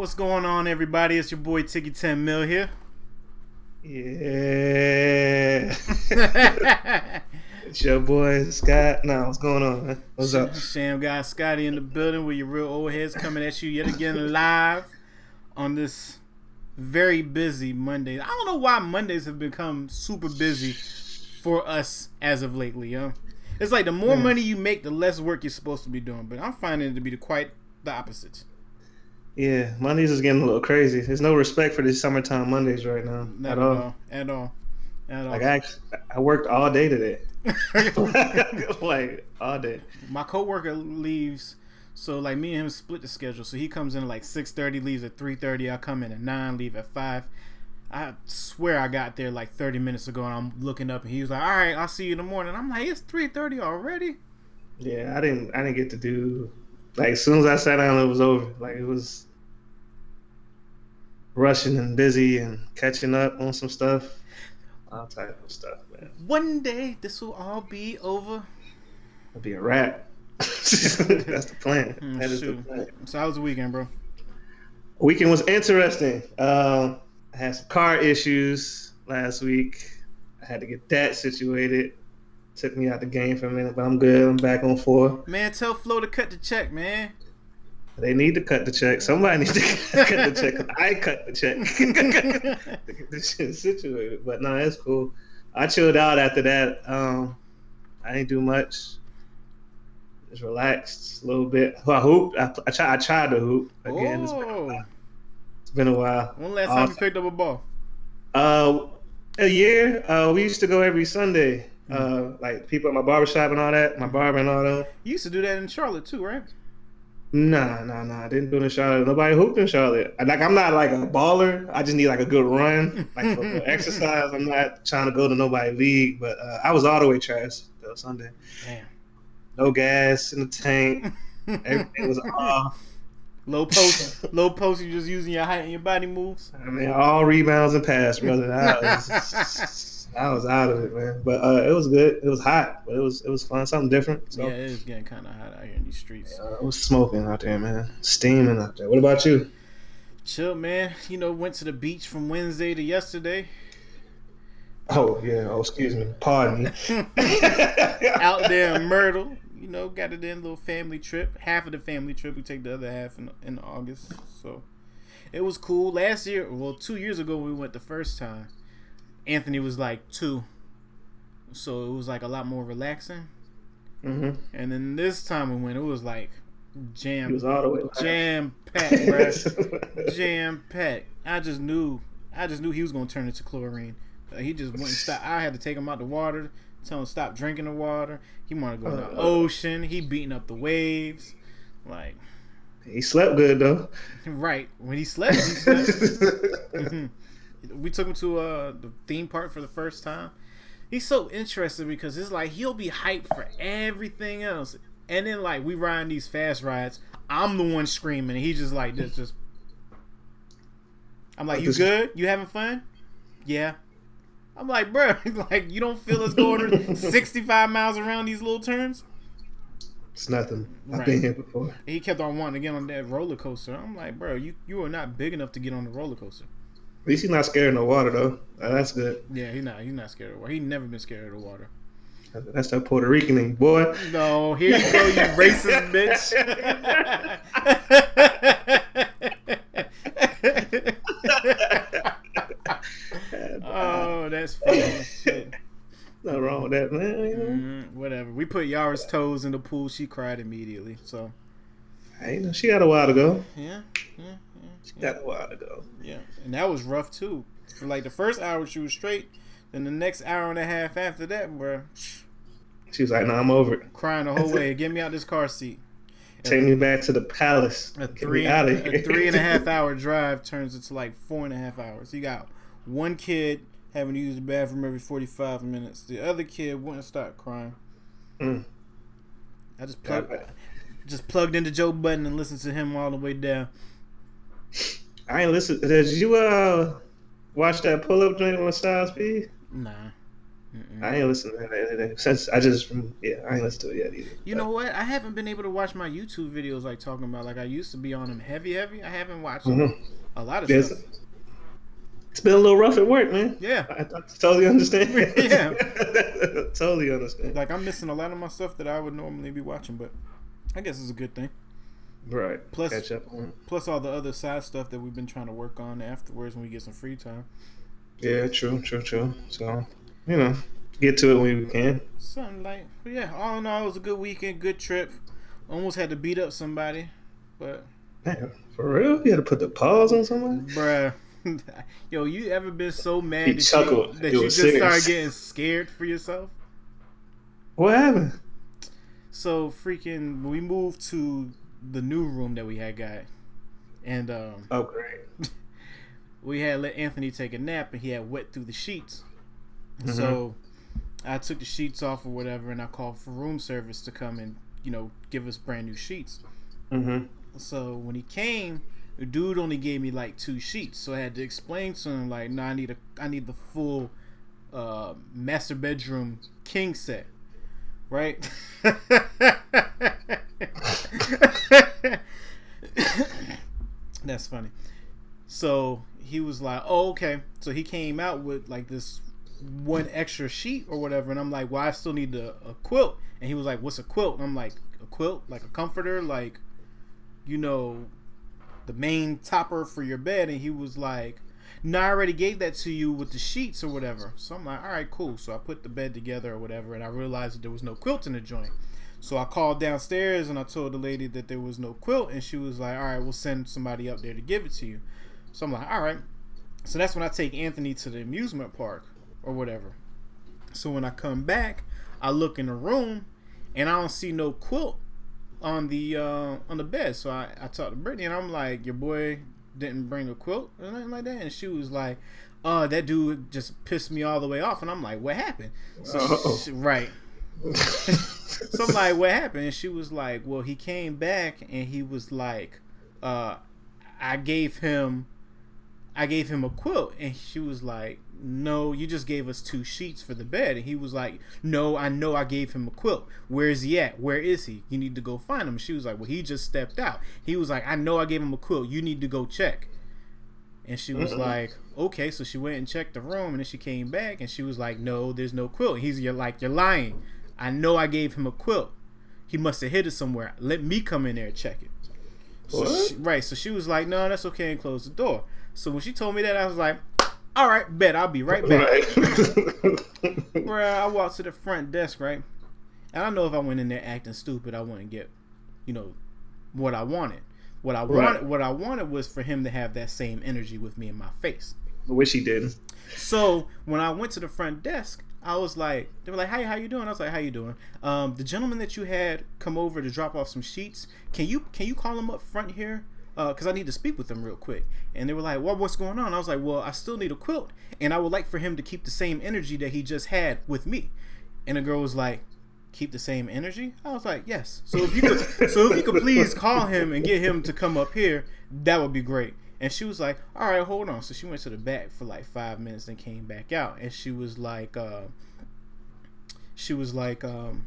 What's going on, everybody? It's your boy Tiki 10 Mill here. Yeah. it's your boy Scott. No, what's going on? What's up? Sham guy Scotty in the building with your real old heads coming at you yet again live on this very busy Monday. I don't know why Mondays have become super busy for us as of lately, yo. It's like the more Yeah. money you make, the less work you're supposed to be doing. But I'm finding it to be the quite the opposite. Yeah, Mondays is getting a little crazy. There's no respect for these summertime Mondays right now Not at all. all. At all. At all. Like I, actually, I worked all day today. like all day. my coworker leaves so like me and him split the schedule so he comes in at like 6.30 leaves at 3.30 i come in at 9 leave at 5 i swear i got there like 30 minutes ago and i'm looking up and he was like all right i'll see you in the morning i'm like it's 3.30 already Yeah, I didn't. I didn't get to do. Like as soon as I sat down, it was over. Like it was rushing and busy and catching up on some stuff. All type of stuff, man. one day this will all be over It'll be a wrap. That's the plan. Mm, that is the plan. so how was the weekend bro Weekend was interesting. Um, I had some car issues last week. I had to get that situated. Took me out the game for a minute, but I'm good. I'm back on four. man tell flo to cut the check man They need to cut the check. Somebody needs to cut the check. I cut the check to get this shit situated. But no, it's cool. I chilled out after that. Um, I didn't do much. Just relaxed a little bit. Well, I hooped. I, I, tried, I tried to hoop again. It's been, a while. it's been a while. when last time you picked up a ball Uh, a year. Uh, we used to go every Sunday. Uh, like people at my barbershop and all that, my barber and all that. you used to do that in charlotte too right Nah, nah, nah. I didn't do it in Charlotte. Nobody hooped in Charlotte. Like I'm not like a baller. I just need like a good run, like for the exercise. I'm not trying to go to nobody league, but uh, I was all the way trash though Sunday. damn No gas in the tank. Everything was off. Low post, low post. You just using your height and your body moves. I mean, all rebounds and pass, brother. I was, I was out of it, man. But uh, it was good. It was hot, but it was it was fun. Something different. So Yeah, it is getting kind of hot out here in these streets. uh, it was smoking out there, man. Steaming out there. What about you? Chill, man. You know, went to the beach from Wednesday to yesterday. Oh yeah. Oh, excuse me. Pardon me. Out there in Myrtle. You know, got it in a little family trip. Half of the family trip. We take the other half in, in August. So it was cool. Last year, well, two years ago, we went the first time. Anthony was like two. So it was like a lot more relaxing. hmm And then this time we went, it was like jam was all the way. jam packed, bruh. jam packed. I just knew, I just knew he was gonna turn into chlorine. Uh, he just wouldn't stop. I had to take him out the water, tell him stop drinking the water. He wanted to go in the Uh. ocean. He beating up the waves, like he slept good though. right when he slept. He slept. Mhm. we took him to uh, the theme park for the first time. He's so interested because it's like he'll be hyped for everything else, and then like we ride these fast rides. I'm the one screaming, and he's just like this. Just I'm like, you good? You having fun? Yeah. I'm like, bro, like you don't feel us going 65 miles around these little turns? it's nothing. I've Right. been here before. He kept on wanting to get on that roller coaster. I'm like, bro, you you are not big enough to get on the roller coaster. At least he's not scared of no water though. Uh, that's good. Yeah, he's not. He's not scared of water. He never been scared of the water. That's that Puerto Rican in you, boy. No, here you go, you racist bitch. oh, that's funny. Nothing wrong with that, man. You know? Mhm, whatever. We put Yara's toes in the pool. She cried immediately. So Hey, you know, she had a while to go. yeah, yeah, She yeah, had a while to go. yeah. And that was rough too. For like the first hour, she was straight. Then the next hour and a half after that, bro, She was like, "No, I'm over it. crying the whole way. Get me out of this car seat. Take me back to the palace. A three, out of here." a three and a half hour drive turns into like four and a half hours. You got one kid having to use the bathroom every 45 minutes. The other kid wouldn't stop crying. Mm. I just God, plugged, just plugged into Joe Budden and listened to him all the way down. I ain't listen. Did you uh watch that pull up joint with Styles P? Nah. Mm-mm. I ain't listened to that since I just yeah I ain't listened to it yet either. You know what? I haven't been able to watch my YouTube videos like talking about like I used to be on them heavy heavy. I haven't watched mm-hmm. a lot of There's, stuff. It's been a little rough at work, man. Yeah, I, I totally understand. yeah, totally understand. Like I'm missing a lot of my stuff that I would normally be watching, but I guess it's a good thing. Right. Plus, catch up on. Plus all the other side stuff that we've been trying to work on afterwards when we get some free time. Yeah, true, true, true. So, you know, get to it when we can. Something like, yeah. All in all, it was a good weekend, good trip. Almost had to beat up somebody, but. Man, for real? You had to put the pause on somebody? Bruh. Yo, you ever been so mad he that chuckled. you, that you just serious. started getting scared for yourself? What happened? So freaking, we moved to the new room that we had got, and um, oh great, we had let Anthony take a nap, and he had wet through the sheets. Mm-hmm. So I took the sheets off or whatever, and I called for room service to come and you know give us brand new sheets. Mm-hmm. So when he came, the dude only gave me like two sheets, so I had to explain to him like, no, I need a, I need the full uh, master bedroom king set, right? That's funny. So he was like, "Oh, okay." So he came out with like this one extra sheet or whatever, and I'm like, "Well, I still need a, a quilt." And he was like, "What's a quilt?" And I'm like, "A quilt, like a comforter, like you know, the main topper for your bed." And he was like, "No, I already gave that to you with the sheets or whatever." So I'm like, "All right, cool." So I put the bed together or whatever, and I realized that there was no quilt in the joint. So I called downstairs and I told the lady that there was no quilt, and she was like, "All right, we'll send somebody up there to give it to you." So I'm like, "All right." So that's when I take Anthony to the amusement park or whatever. So when I come back, I look in the room and I don't see no quilt on the uh, on the bed. So I, I talked to Brittany and I'm like, "Your boy didn't bring a quilt or anything like that," and she was like. Uh, that dude just pissed me all the way off, and I'm like, "What happened?" So she, right, so I'm like, what happened? And she was like, well, he came back and he was like, uh, I gave him, I gave him a quilt, and she was like, no, you just gave us two sheets for the bed. And he was like, no, I know I gave him a quilt. Where is he at? Where is he? You need to go find him. she was like, well, he just stepped out. He was like, I know I gave him a quilt. You need to go check. And she was mm-hmm. like, okay. So she went and checked the room, and then she came back, and she was like, no, there's no quilt. He's you're like, you're lying. I know I gave him a quilt. He must have hid it somewhere. Let me come in there and check it. So she, right. So she was like, no, that's okay, and close the door. So when she told me that, I was like, all right, bet I'll be right back. Right. Where I walked to the front desk, right, and I know if I went in there acting stupid, I wouldn't get, you know, what I wanted. What I right. wanted, what I wanted was for him to have that same energy with me in my face. I wish he did. So when I went to the front desk, I was like, they were like, "Hey, how you doing?" I was like, "How you doing?" Um, the gentleman that you had come over to drop off some sheets, can you can you call him up front here? Because uh, I need to speak with him real quick. And they were like, "Well, what's going on?" I was like, "Well, I still need a quilt, and I would like for him to keep the same energy that he just had with me." And the girl was like, "Keep the same energy?" I was like, "Yes." So if you could, so if you could please call him and get him to come up here, that would be great. And she was like, "All right, hold on." So she went to the back for like five minutes and came back out. And she was like, uh, she was like, um,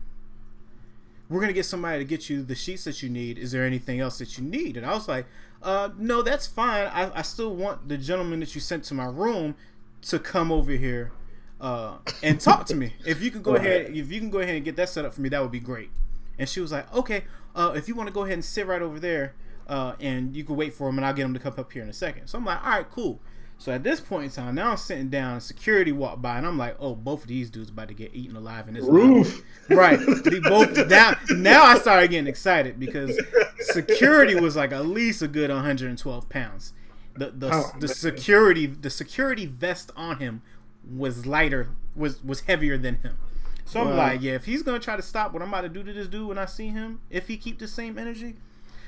"We're gonna get somebody to get you the sheets that you need. Is there anything else that you need?" And I was like, uh, "No, that's fine. I, I still want the gentleman that you sent to my room to come over here." Uh, and talk to me. If you can go ahead, if you can go ahead and get that set up for me, that would be great. And she was like, "Okay, uh, if you want to go ahead and sit right over there, uh, and you can wait for him, and I'll get him to come up here in a second. So I'm like, all right, cool. So at this point in time, now I'm sitting down, security walked by, and I'm like, oh, both of these dudes about to get eaten alive in this roof. Right. They both down. now I started getting excited because security was like at least a good 112 pounds. The the, oh, the security the security vest on him was lighter was was heavier than him. So I'm like, yeah, if he's gonna try to stop what I'm about to do to this dude when I see him, if he keep the same energy,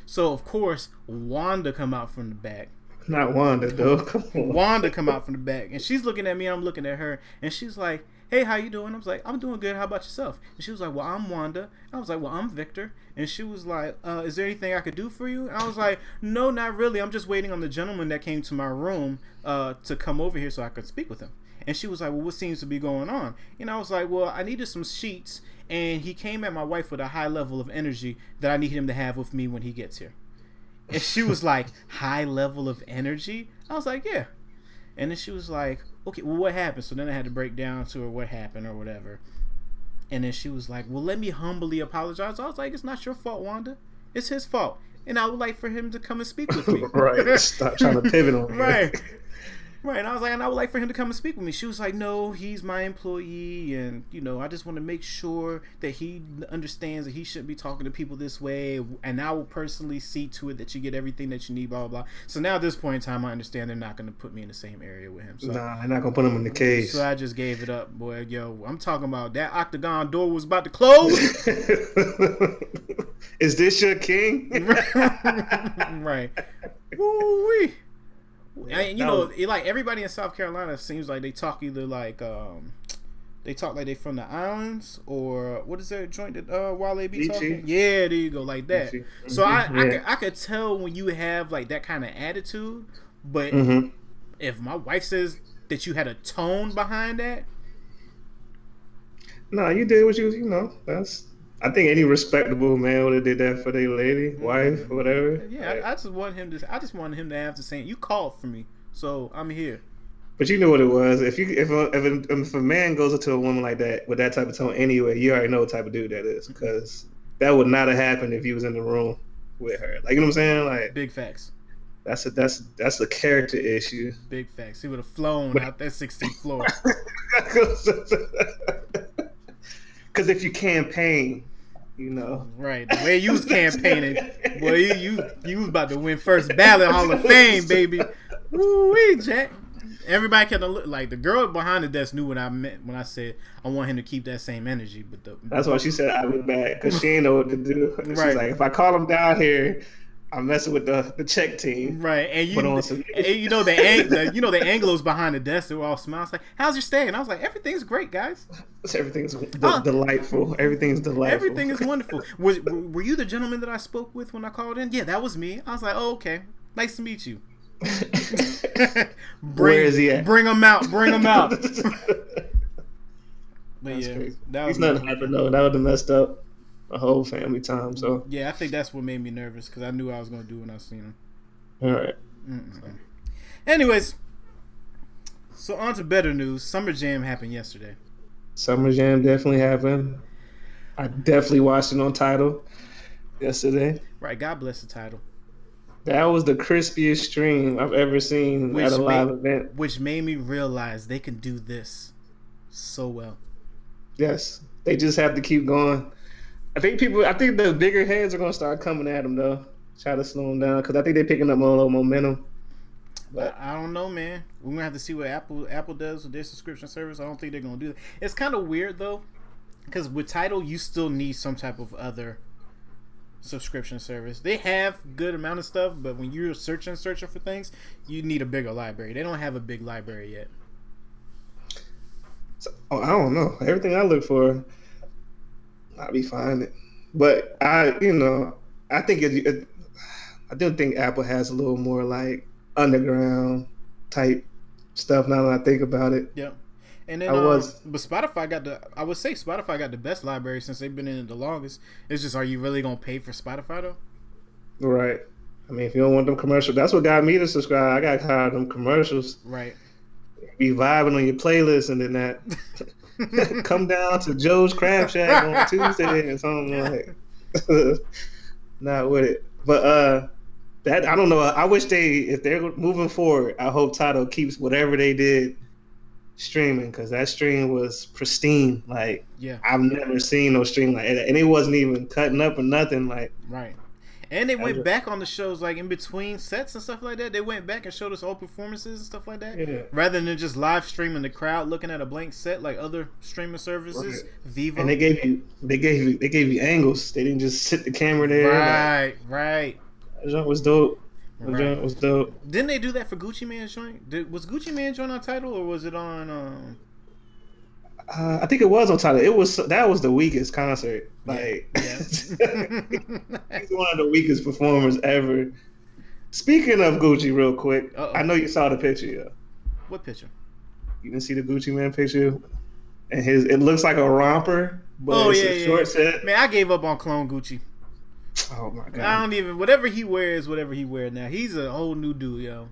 so of course Wanda come out from the back. Not Wanda though. Wanda come out from the back, and she's looking at me. I'm looking at her, and she's like, "Hey, how you doing?" I was like, "I'm doing good. How about yourself?" And she was like, "Well, I'm Wanda." I was like, "Well, I'm Victor." And she was like, uh, "Is there anything I could do for you?" And I was like, "No, not really. I'm just waiting on the gentleman that came to my room uh, to come over here so I could speak with him." And she was like, well, what seems to be going on? And I was like, well, I needed some sheets. And he came at my wife with a high level of energy that I need him to have with me when he gets here. And she was like, high level of energy? I was like, yeah. And then she was like, okay, well, what happened? So then I had to break down to her what happened or whatever. And then she was like, well, let me humbly apologize. I was like, it's not your fault, Wanda. It's his fault. And I would like for him to come and speak with me. right. Stop trying to pivot on me. right. Right, and I was like, and I would like for him to come and speak with me. She was like, no, he's my employee, and you know, I just want to make sure that he understands that he shouldn't be talking to people this way, and I will personally see to it that you get everything that you need, blah blah. blah. So now at this point in time, I understand they're not going to put me in the same area with him. So, nah, they're not gonna put him in the cage. So I just gave it up, boy. Yo, I'm talking about that octagon door was about to close. Is this your king? right. Woo-wee. And you know, it, like everybody in South Carolina seems like they talk either like um, they talk like they from the islands or what is that joint that uh, Wale be Beachy. talking? Yeah, there you go, like that. Beachy. So I, I, Mhm, could, I could tell when you have like that kind of attitude, but hmm if my wife says that you had a tone behind that, No, you did what you you know. That's I think any respectable man would have did that for their lady, wife, whatever. yeah, I, I just want him to. I just wanted him to have the same. You called for me, so I'm here. But you know what it was. If you if a, if a, if a man goes up to a woman like that with that type of tone anyway, you already know what type of dude that is because that would not have happened if he was in the room with her. Like you know what I'm saying? Like Big facts. that's a that's that's a character issue. Big facts. He would have flown But- out that 16th floor. Because if you campaign, you know. Right. The way you was campaigning, boy, you you you was about to win first ballot Hall of Fame, baby. Woo wee, Jack. Everybody kept look like the girl behind the desk knew what I meant when I said I want him to keep that same energy. But the That's why she said I was bad because she didn't know what to do. She's Right. like, if I call him down here, I'm messing with the the check team. right, and you some- and you know the, ang- the you know the Anglos behind the desk they were all smiles, like, how's your stay? And I was like, everything's great, guys. Everything's de- Huh. delightful. Everything's delightful. Everything is wonderful. Was were you the gentleman that I spoke with when I called in? Yeah, that was me. I was like, oh okay, nice to meet you. bring, Where is he at? Bring him out. Bring him out. But That's yeah, crazy. that was nothing happened though. That would have messed up a whole family time. So yeah. I think that's what made me nervous because I knew I was gonna do when I seen him. all right. Anyways, so on to better news. Summer Jam happened yesterday. Summer Jam definitely happened. I definitely watched it on Tidal yesterday. Right. God bless the Tidal, That was the crispiest stream I've ever seen Which at a live made- event. which made me realize they can do this so well. Yes, they just have to keep going. I think people. I think the bigger heads are gonna start coming at them though. Try to slow them down because I think they're picking up more momentum. But I I don't know, man. We're gonna have to see what Apple Apple does with their subscription service. I don't think they're gonna do that. It's kind of weird though, because with Tidal, you still need some type of other subscription service. They have good amount of stuff, but when you're searching searching for things, you need a bigger library. They don't have a big library yet. so, oh, I don't know. Everything I look for, I'll be finding. But I, you know, I think it, it. I do think Apple has a little more like underground type stuff now that I think about it. Yep. And then, I um, was- but Spotify got the. I would say Spotify got the best library since they've been in it the longest. It's just, are you really gonna pay for Spotify though? Right. I mean, if you don't want them commercials, that's what got me to subscribe. I got tired of them commercials. Right. Be vibing on your playlist and then that come down to Joe's Crab Shack on Tuesday and something like. Not with it, but uh, that I don't know. I wish they, if they're moving forward, I hope Tidal keeps whatever they did streaming because that stream was pristine. Like Yeah. I've never seen no stream like that, and it wasn't even cutting up or nothing. Like Right. And they went just- back on the shows like in between sets and stuff like that. They went back and showed us old performances and stuff like that. Yeah. Rather than just live streaming the crowd looking at a blank set like other streaming services. Vivo. and they gave you, they gave you, they gave you angles. They didn't just sit the camera there. Like, right, right. that joint was dope. That Right. joint was dope. Didn't they do that for Gucci Mane's joint? Did, was Gucci Mane joint on Tidal or was it on um Uh, I think it was on Tidal. It was that was the weakest concert. Like, Yeah. he's one of the weakest performers ever. Speaking of Gucci, real quick, Uh-oh. I know you saw the picture. Yeah. what picture? You didn't see the Gucci Mane picture, and his it looks like a romper, but oh it's yeah, a yeah, short yeah. set. Man, I gave up on clone Gucci. Oh my god! I don't even whatever he wears, whatever he wear now. He's a whole new dude, yo.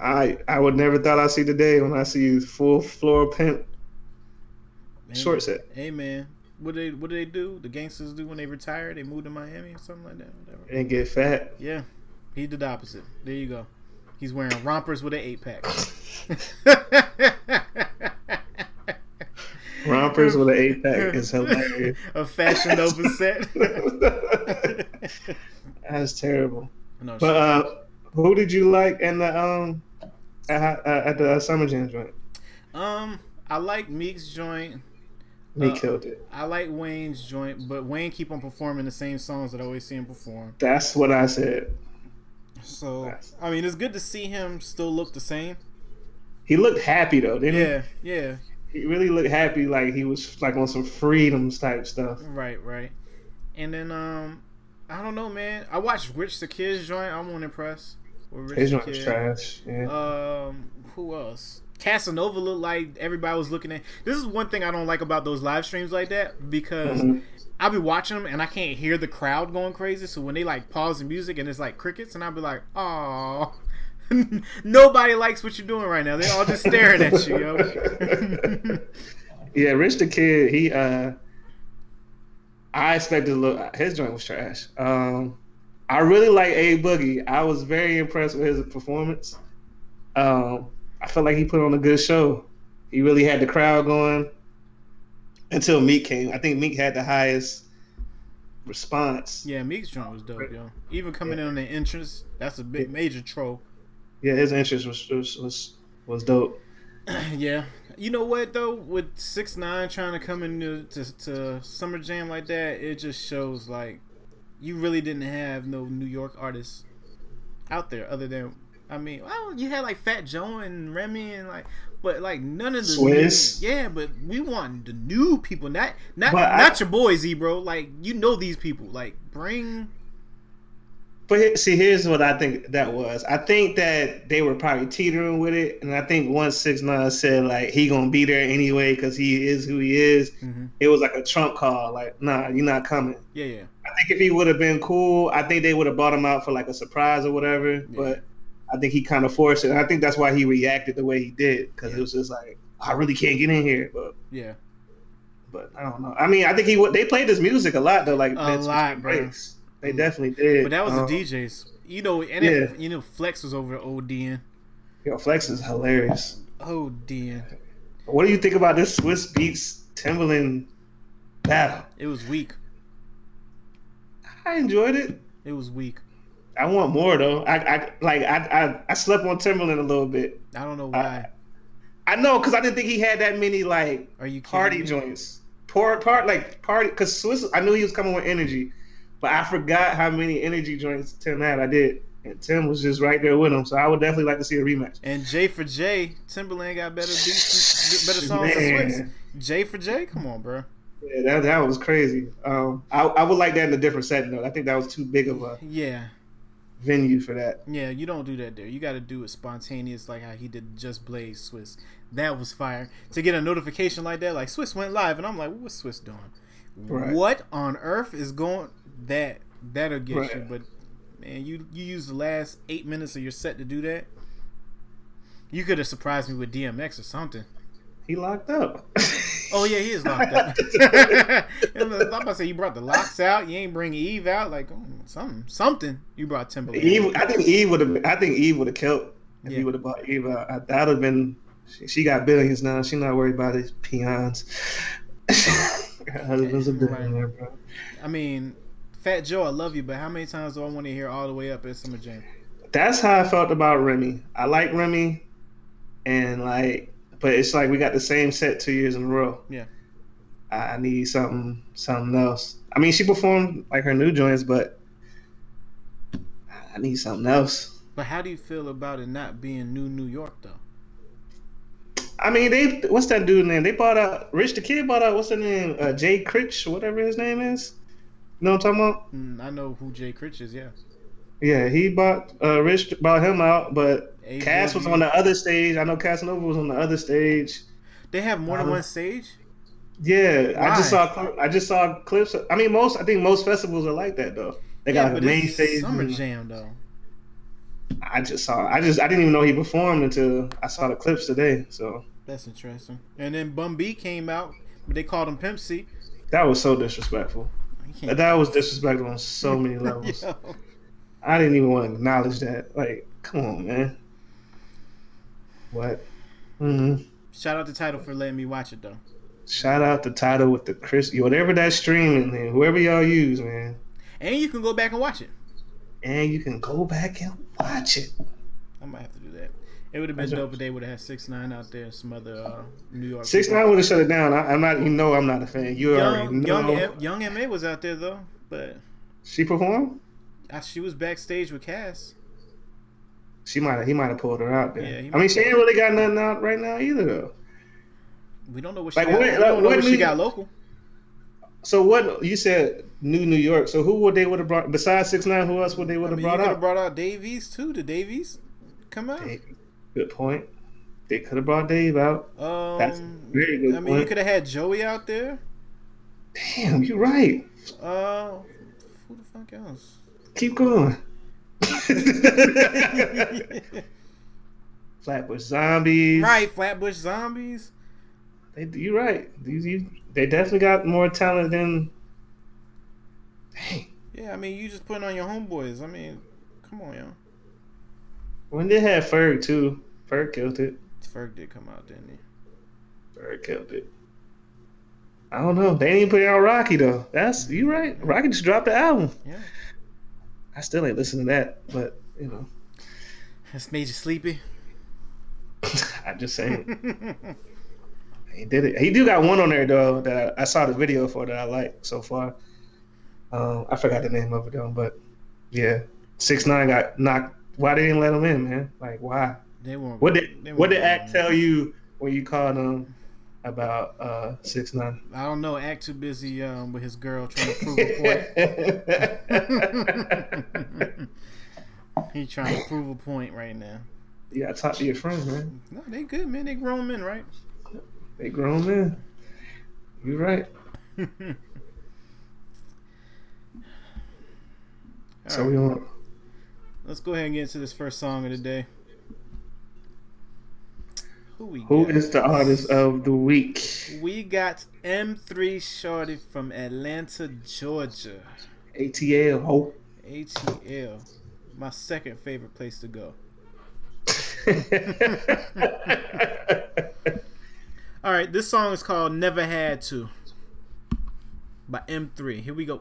I I would never thought I'd see the day when I see full floor pimp Man, short set. Hey man, what they what do they do? The gangsters do when they retire? They move to Miami or something like that. Whatever. and get fat. Yeah, he did the opposite. There you go. He's wearing rompers with an eight pack. Rompers with an eight pack is hilarious. A Fashion Nova set. That's terrible. no, But uh, who did you like in the um at, at the Summer Jam joint? um, I like Meek's joint. He Uh, killed it. I like Wayne's joint, but Wayne keep on performing the same songs that I always see him perform. That's what I said. So I mean, it's good to see him still look the same. He looked happy though, didn't he? Yeah, yeah, he? Really looked happy, like he was like on some freedoms type stuff. right, right. And then um, I don't know, man. I watched Rich the Kid's joint. I won't impress. His the joint was Kid. trash. Yeah. Um, who else? Casanova looked like everybody was looking at. This is one thing I don't like about those live streams like that because Mhm. I'll be watching them and I can't hear the crowd going crazy. So when they like pause the music and it's like crickets, and I'll be like, oh. Nobody likes what you're doing right now. They're all just staring at you, yo. Yeah, Rich the Kid, he uh I expected to look his joint was trash. Um I really like A Boogie. I was very impressed with his performance. Um I felt like he put on a good show. He really had the crowd going until Meek came. I think Meek had the highest response. yeah, Meek's joint was dope, yo. Even coming in on the entrance, that's a big major troll. Yeah, his entrance was was was, was dope. yeah. You know what though? With six nine trying to come into to, to Summer Jam like that, it just shows like you really didn't have no New York artists out there other than I mean, well, you had like Fat Joe and Remy and like, but like none of the Swiss. New, yeah, but we want the new people, not not But I- not your boys, Z bro. Like you know these people. Like bring But see, here's what I think that was. I think that they were probably teetering with it, and I think once Six Nine said like he gonna be there anyway because he is who he is, Mhm. it was like a trump call. Like, nah, you're not coming. yeah, yeah. I think if he would have been cool, I think they would have brought him out for like a surprise or whatever. But I think he kind of forced it. And I think that's why he reacted the way he did because it was just like I really can't get in here. But Yeah. but I don't know. I mean, I think he. They played this music a lot though. Like A lot, breaks. They definitely did. But that was Um, the DJs. You know, and yeah. if, you know Flex was over ODing. Yo, Flex is hilarious. ODing. What do you think about this Swizz Beatz Timbaland battle? It was weak. I enjoyed it. It was weak. I want more though. I, I like I, I I slept on Timbaland a little bit. I don't know why. I know because I didn't think he had that many like Are you party me? joints. Part part like party because Swizz. I knew he was coming with energy, but I forgot how many energy joints Tim had. I did, and Tim was just right there with him. So I would definitely like to see a rematch. And J for J, Timbaland got better beats, better songs than Swizz. Man. J for J, come on, bro. Yeah, that that was crazy. Um, I I would like that in a different setting though. I think that was too big of a Yeah, venue for that. yeah. You don't do that there. You got to do it spontaneous, like how he did Just Blaze Swizz. That was fire. To get a notification like that, like Swizz went live, and I'm like, what's Swizz doing? Right. What on earth is going? That that'll get Right. you. But man, you you use the last eight minutes of your set to do that. You could have surprised me with DMX or something. He locked up. Oh yeah, he is locked up. I'm about to say you brought the locks out. You ain't bring Eve out. Like oh, something, something. You brought Timbaland. Eve, I think Eve would have. I think Eve would have killed if Yeah. he would have bought Eve out. I- That would have been. She, she got billions now. She's not worried about these peons. Her husband's a billionaire, bro. I mean, Fat Joe, I love you, but how many times do I want to hear all the way up at Summer Jam? That's how I felt about Remy. I like Remy, and like, but it's like we got the same set two years in a row. Yeah. I, need something, something else. I mean, she performed like her new joints, but I need something else. But how do you feel about it not being New New York though? I mean, they what's that dude name? They bought out Rich the Kid bought out what's the name? Uh, Jay Critch, whatever his name is. You know what I'm talking about? Mm, I know who Jay Critch is. Yeah, Yeah, he bought uh, Rich bought him out, but A Cass was on the other stage. I know Casanova was on the other stage. They have more than Uh, one stage. Yeah, I just saw I just saw clips. Of, I mean, most I think most festivals are like that though. They got yeah, like but a main stage. Summer and- Jam though. I just saw. I just I didn't even know he performed until I saw the clips today. So That's interesting. And then Bun B came out, but they called him Pimp C. that was so disrespectful. That was disrespectful on so many levels. I didn't even want to acknowledge that. Like, come on, man. What? hmm Shout out to Tidal for letting me watch it though. Shout out the Tidal with the Chris, whatever that streaming, man, whoever y'all use, man. And you can go back and watch it. And you can go back and watch it. I might have to do that. It would have been That's dope if they would have had six nine out there, and some other uh, New York. Six people. nine would have shut it down. I, I'm not. You know, I'm not a fan. You already Young, know. young, young Ma was out there though, but she performed. uh, she was backstage with Cass. She might. have He might have pulled her out there. Yeah, I mean, she ain't really got nothing out right now either, though. We don't know what she Like, got. what- we like, don't know what what she got local. So what you said? New New York. So who would they would have brought besides six nine? Who else would they would have mean, brought out? have brought out Dave East too. Did Dave East come out? Good point. They could have brought Dave out. Um, That's very good I mean, you could have had Joey out there. Damn, you're right. Uh, who the fuck else? Keep going. Flatbush Zombies. right, Flatbush Zombies. They, you're right. These you, they definitely got more talent than. Dang. Yeah, I mean, you just putting on your homeboys. I mean, come on, y'all. When they had Ferg too, Ferg killed it. Ferg did come out, didn't he? Ferg killed it. I don't know. They ain't put out Rocky though. That's you right. Rocky just dropped the album. Yeah. I still ain't listening to that, but you know, That's made you sleepy. I'm just saying he did it. He do got one on there though that I, I saw the video for that I like so far. Um, I forgot the name of it though, but yeah, six nine got knocked. Why they didn't let him in, man? Like why? they weren't. What did what did Act tell you when you called him about uh six nine? I don't know. Act too busy um, with his girl trying to prove a point. he trying to prove a point right now. you gotta talk to your friends, man. No, they good, man. They grown men, right? They grown men. You right. So All we on let's go ahead and get into this first song of the day. Who we who is the artist of the week? We got M3 Shorty from Atlanta, Georgia. ATL. Ho. ATL. My second favorite place to go. All right, this song is called Never Had To by M3. Here we go.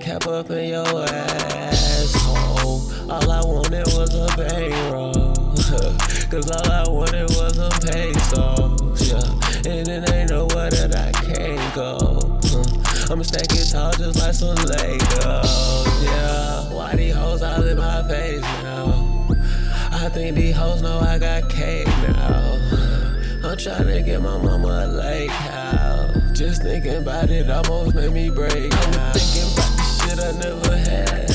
Cap up in your asshole. All I wanted was a bankroll. Cause all I wanted was a pesos, yeah. And it ain't nowhere that I can't go. I'ma stack it tall just like some Legos, yeah. Why these hoes all in my face now? I think these hoes know I got cake now. I'm tryna get my mama a lake house. Just thinking about it almost made me break out. Thinking I never had.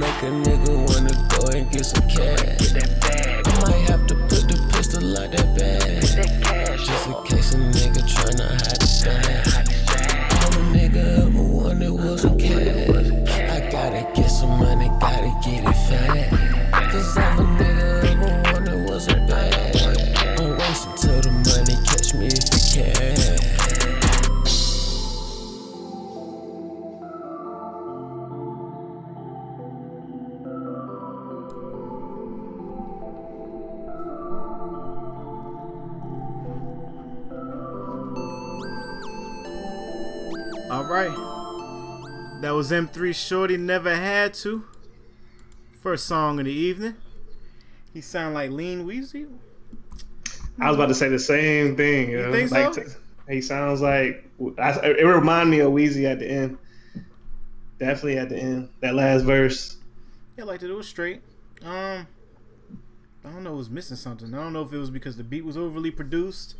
Make a nigga wanna go and get some cash. I might have to put the pistol like that bag. Just in case a nigga tryna hide the stash. All a nigga ever wanted was a cash. I gotta get some money, gotta get it fast. Was M3 Shorty Never Had To. First song of the evening. He sound like Lean Weezy. I was about to say the same thing. You, know? think like so? t- he sounds like I, it reminded me of Weezy at the end. Definitely at the end. That last verse. Yeah, like liked it. It was straight. Um, I don't know. It was missing something. I don't know if it was because the beat was overly produced.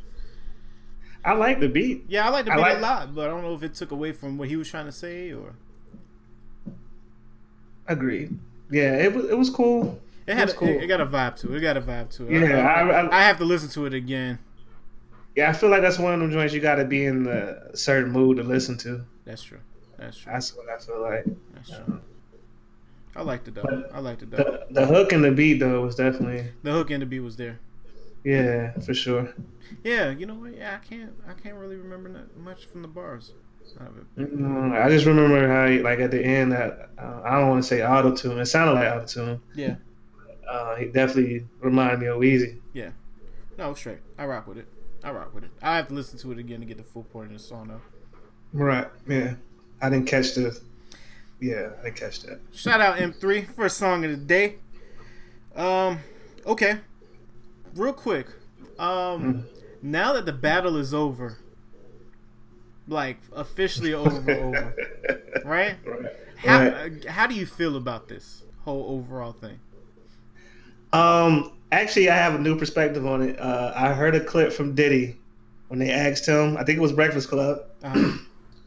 I like the beat. Yeah, I like the beat like- a lot, but I don't know if it took away from what he was trying to say or Agreed. Yeah, it was it was cool. it had. a- cool. it, it got a vibe to it. It got a vibe to it. Yeah, I, I, I, I have to listen to it again. yeah, I feel like that's one of them joints you got to be in the certain mood to listen to. That's true. That's true. That's what I feel like. That's true. I liked it though. I liked it though. The, the hook and the beat though was definitely The hook and the beat was there. yeah for sure. Yeah, you know what? Yeah, I can't. I can't really remember much from the bars out of it. Mm, I just remember how he, like at the end that uh, I don't want to say auto tune. It sounded like auto tune. Yeah. Uh, he definitely reminded me of Weezy. Yeah. No, straight. I rock with it. I rock with it. I have to listen to it again to get the full point of the song though. Right. Yeah. I didn't catch the. Yeah, I didn't catch that. Shout out M3 first song of the day. Um, okay, real quick. Um, now that the battle is over, like officially over, over, right? Right. How Right. uh, how do you feel about this whole overall thing? Um, actually, I have a new perspective on it. Uh, I heard a clip from Diddy when they asked him. I think it was Breakfast Club, Uh,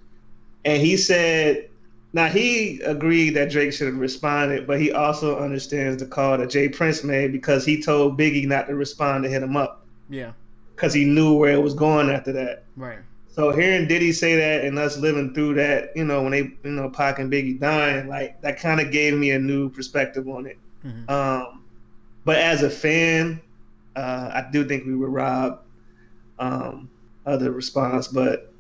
and he said, "Now he agreed that Drake should have responded, but he also understands the call that J. Prince made because he told Biggie not to respond to hit him up yeah, because he knew where it was going after that." right. So hearing Diddy say that and us living through that, you know, when they, you know, Pac and Biggie dying, like that kind of gave me a new perspective on it. Mhm. Um, but as a fan, uh, I do think we were robbed um, of the response. But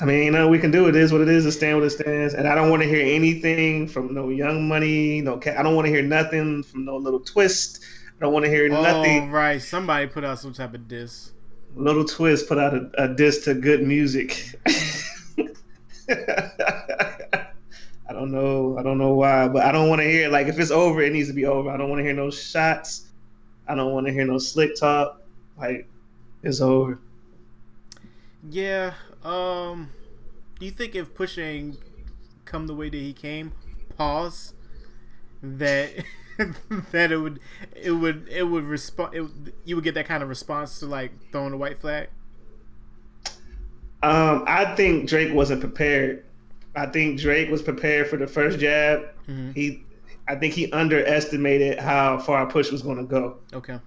I mean, you know, we can do it. It is what it is. It stand what it stands. And I don't want to hear anything from no Young Money. No, Ca- I don't want to hear nothing from no Little Twist. I don't want to hear Oh nothing. right, somebody put out some type of diss. Little Twist put out a, a diss to good music. I don't know. I don't know why, but I don't want to hear like if it's over, it needs to be over. I don't want to hear no shots. I don't want to hear no slick talk. Like it's over. Yeah. Um. Do you think if pushing come the way that he came, pause, that that it would it would it would respond it, you would get that kind of response to like throwing a white flag? Um, I think Drake wasn't prepared. I think Drake was prepared for the first jab. Mhm. He, I think he underestimated how far Push was going to go. Okay.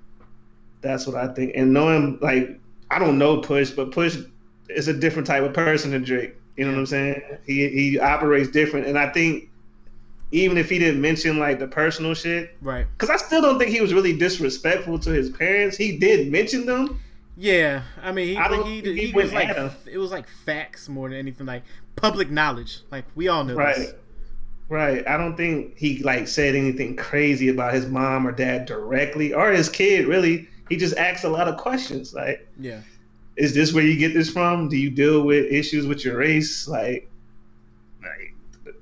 That's what I think. And knowing, like, I don't know Push, but Push is a different type of person than Drake. You know Yeah. what I'm saying? He he operates different, and I think even if he didn't mention like the personal shit, Right. because I still don't think he was really disrespectful to his parents. He did mention them. Yeah, I mean, he, I he, he, he was like it was like facts more than anything, like public knowledge. Like we all know Right. this. Right. I don't think he like said anything crazy about his mom or dad directly or his kid really. He just asked a lot of questions like Yeah, is this where you get this from? Do you deal with issues with your race? Like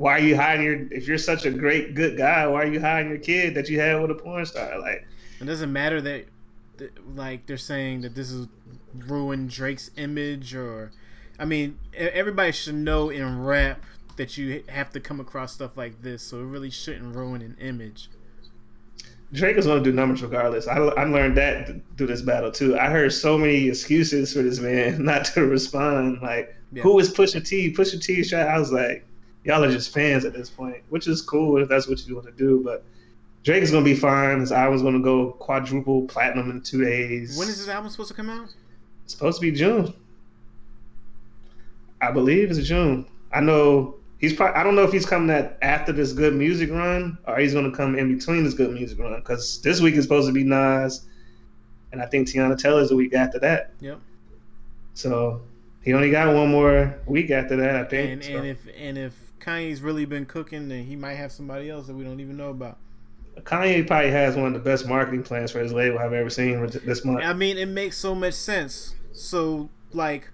why are you hiding your if you're such a great good guy, why are you hiding your kid that you had with a porn star? Like it doesn't matter that, like they're saying that this is ruined Drake's image, or I mean, everybody should know in rap that you have to come across stuff like this, so it really shouldn't ruin an image. Drake is going to do numbers regardless. I, I learned that through this battle too. I heard so many excuses for this man not to respond. Like, Yeah. who is Pusha T? Pusha T shot. I was like, y'all are just fans at this point, which is cool if that's what you want to do. But Drake is going to be fine. His album's going to go quadruple platinum in two days. When is this album supposed to come out? It's supposed to be June. I believe it's June. I know he's probably. I don't know if he's coming at after this good music run or he's going to come in between this good music run because this week is supposed to be Nas, and I think Teyana Taylor's the week after that. Yep. So he only got one more week after that. I think. And So, and if and if Kanye's really been cooking, then he might have somebody else that we don't even know about. Kanye probably has one of the best marketing plans for his label I've ever seen this month. I mean, it makes so much sense. So, like,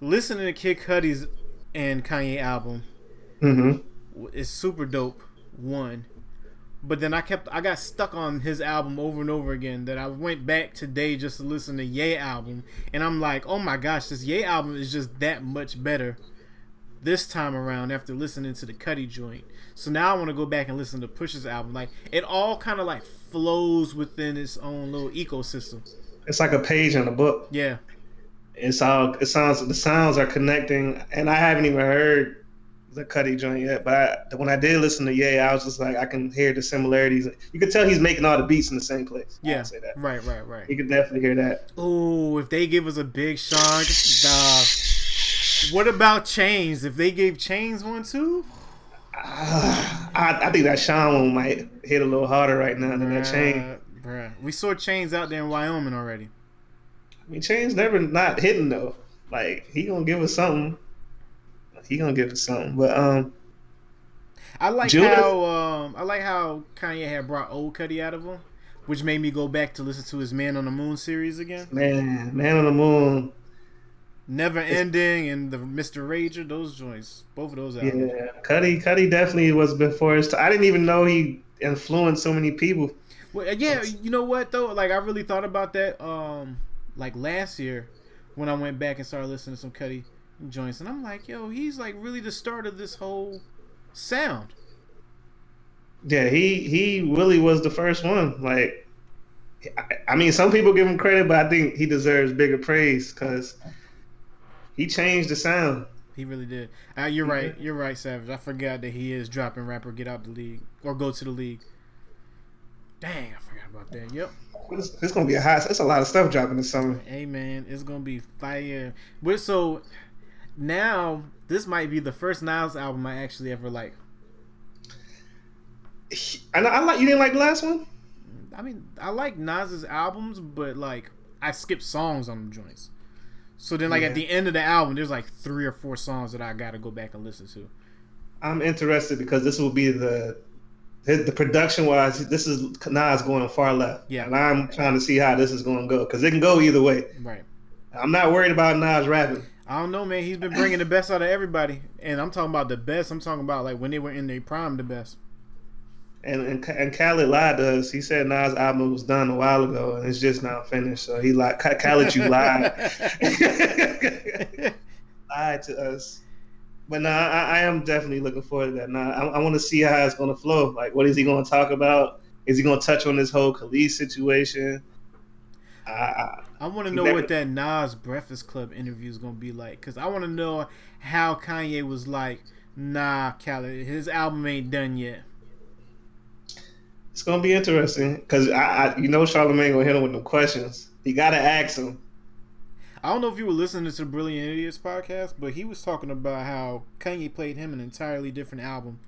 listening to Kid Cudi's and Kanye album hmm is super dope. One, but then I kept I got stuck on his album over and over again. That I went back today just to listen to Ye album, and I'm like, oh my gosh, this Ye album is just that much better this time around after listening to the Cudi joint. So now I want to go back and listen to Push's album. Like it all kind of like flows within its own little ecosystem. It's like a page in a book. Yeah. It's all it sounds. The sounds are connecting, and I haven't even heard the Cudi joint yet. But I, when I did listen to Ye, I was just like, I can hear the similarities. You could tell he's making all the beats in the same place. Yeah. say that. Right, right, right. You could definitely hear that. Oh, if they give us a big Sean, what about Chainz? If they gave Chainz one too, Ah, I, I think that Sean one might hit a little harder right now than that Chain. Bruh, bruh. We saw Chainz out there in Wyoming already. I mean, Chain's never not hitting though. Like he gonna give us something. He gonna give us something. But um, I like Judas? how um, I like how Kanye had brought old Cudi out of him, which made me go back to listen to his Man on the Moon series again. man, Man on the Moon. Never Ending and the Mr. Rager, those joints, both of those albums. Yeah, Cudi, Cudi definitely was before his time. I didn't even know he influenced so many people. Well, yeah, you know what though? Like I really thought about that. Um, like last year when I went back and started listening to some Cudi joints, and I'm like, yo, he's like really the start of this whole sound. Yeah, he he really was the first one. Like, I, I mean, some people give him credit, but I think he deserves bigger praise because he changed the sound. He really did. Uh, you're right. You're right, Savage. I forgot that he is dropping rapper get out the league or go to the league. Dang, I forgot about that. Yep. It's, it's gonna be a hot. It's a lot of stuff dropping this summer. Hey man, it's gonna be fire. But so now this might be the first Nas album I actually ever like. And I like you didn't like the last one. I mean, I like Nas's albums, but like I skip songs on the joints. So then, like Yeah. at the end of the album, there's like three or four songs that I gotta go back and listen to. I'm interested because this will be the the the production wise. This is Nas going far left. Yeah. and I'm trying to see how this is going to go because it can go either way. Right. I'm not worried about Nas rapping. I don't know, man. He's been bringing the best out of everybody, and I'm talking about the best. I'm talking about like when they were in their prime, the best. And, and and Khaled lied to us. He said Nas' album was done a while ago and it's just now finished. So he lied. Khaled, you lied. lied to us. But no, I, I am definitely looking forward to that. Now I, I want to see how it's going to flow. Like, what is he going to talk about? Is he going to touch on this whole Khalid situation? I, I, I want to know never- what that Nas Breakfast Club interview is going to be like, because I want to know how Kanye was like, "Nah, Khaled, his album ain't done yet." It's going to be interesting because I, I, you know, Charlamagne gonna hit him with them questions. You got to ask him. I don't know if you were listening to the Brilliant Idiots podcast, but he was talking about how Kanye played him an entirely different album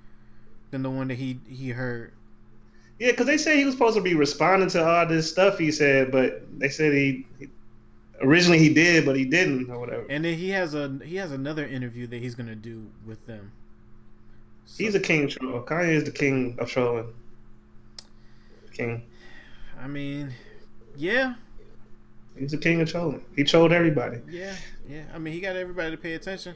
than the one that he he heard. Yeah, because they say he was supposed to be responding to all this stuff he said, but they said he, he originally he did, but he didn't or whatever. And then he has a he has another interview that he's gonna do with them. So, he's a king troll. Kanye is the king of trolling. King. I mean, yeah. He's the king of trolling. He trolled everybody. Yeah, yeah. I mean, he got everybody to pay attention.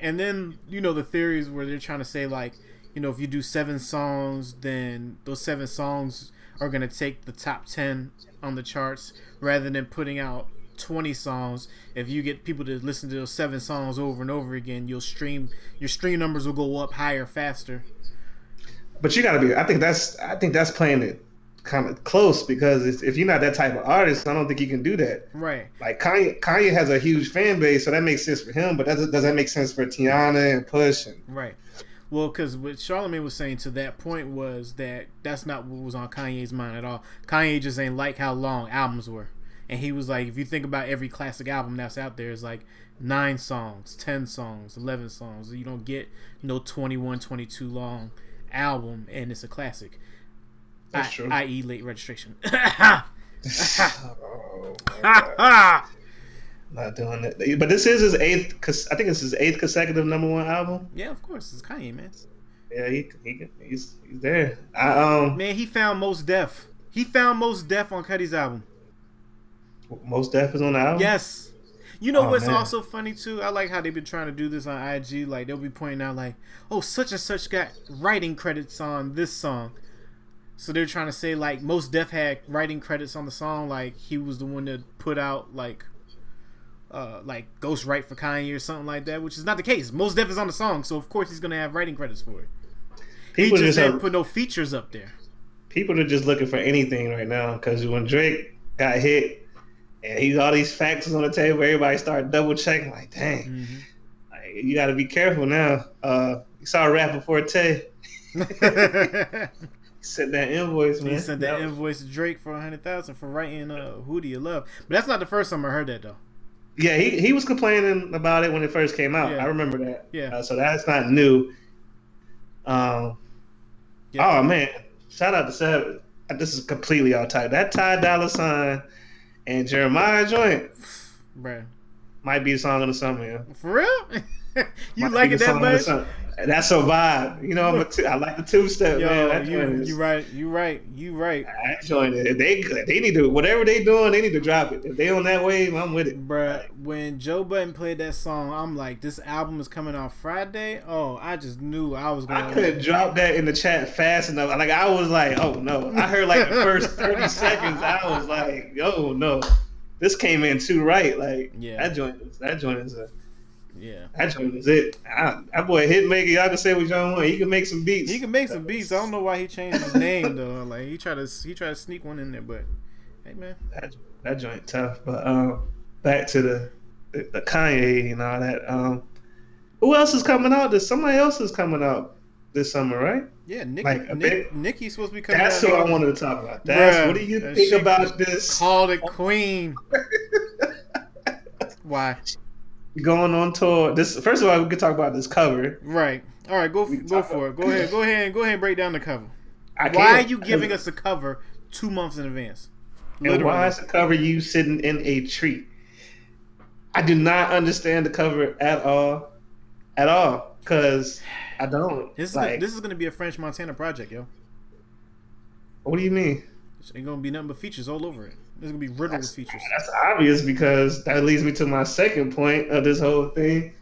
And then you know the theories where they're trying to say like, you know, if you do seven songs, then those seven songs are gonna take the top ten on the charts rather than putting out 20 songs if you get people to listen to those seven songs over and over again you'll stream your stream numbers will go up higher faster but you got to be i think that's i think that's playing it kind of close because if you're not that type of artist i don't think you can do that right like kanye kanye has a huge fan base so that makes sense for him but does, does that make sense for teyana and push and right well, because what Charlamagne was saying to that point was that that's not what was on Kanye's mind at all. Kanye just ain't like how long albums were and he was like, if you think about every classic album that's out there, it's like nine songs, ten songs, eleven songs. You don't get no 21, 22 long album, and it's a classic. That's true. I.e., late registration. oh, Not doing it, but this is his eighth. I think it's his eighth consecutive number one album. Yeah, of course, it's Kanye, man. Yeah, he, he he's he's there. I, um, man, he found Mos Def. He found Mos Def on Cudi's album. Mos Def is on the album. Yes. You know oh, what's man. also funny too? I like how they've been trying to do this on IG. Like they'll be pointing out like, oh, such and such got writing credits on this song. So they're trying to say like Mos Def had writing credits on the song. Like he was the one that put out like, uh, like Ghost Write for Kanye or something like that, which is not the case. Mos Def is on the song, so of course he's gonna have writing credits for it. People he just, just put no features up there. People are just looking for anything right now because when Drake got hit and he's all these facts on the table. Everybody started double checking. Like, dang, mm-hmm. like, you got to be careful now. Uh, you saw rapper Forte. sent that invoice, man. He sent that, that invoice to Drake for a hundred thousand for writing uh, "Who Do You Love." But that's not the first time I heard that though. Yeah, he, he was complaining about it when it first came out. Yeah. I remember that. Yeah. Uh, so that's not new. Um. Yeah. Oh man! Shout out to Seven. This is completely off type. That Ty Dolla Sign and Jeremih joint, bro, might be a song of the summer. Yeah. For real? you might like it that much? That's a vibe. You know, I'm a t- I like the two step, man. You, you right. You right. You right. I joined it. They they need to whatever they doing. They need to drop it. If they on that wave, I'm with it. Bruh, when Joe Budden played that song, I'm like, this album is coming out Friday. Oh, I just knew I was going. To I couldn't drop that in the chat fast enough. Like I was like, oh no. I heard like the first 30 seconds. I was like, oh no, this came in too right. Like yeah, that joint. That joint is a yeah, that joint is it. I, that boy Hitmaka, y'all can say what y'all want. He can make some beats. He can make some beats. I don't know why he changed his name though. Like he tried to he tried to sneak one in there, but hey man, that that joint tough. But um, back to the the, the Kanye and all that. Um, who else is coming out? This somebody else is coming out this summer, right? Yeah, Nick, like Nick, Nicki's supposed to be coming. Out. That's what I wanted to talk about. That's Bruh, what do you think about this? Called it Queen. Why? Going on tour. This first of all, we could talk about this cover. Right. All right. Go go for it. Go ahead. Go ahead. And, go ahead and break down the cover. Why are you giving us a cover two months in advance? Literally. And why is the cover you sitting in a tree? I do not understand the cover at all, at all, because I don't. This is like, this is going to be a French Montana project, yo. What do you mean? It's ain't gonna be nothing but features all over it. It's gonna be riddled with features. That's obvious because that leads me to my second point of this whole thing.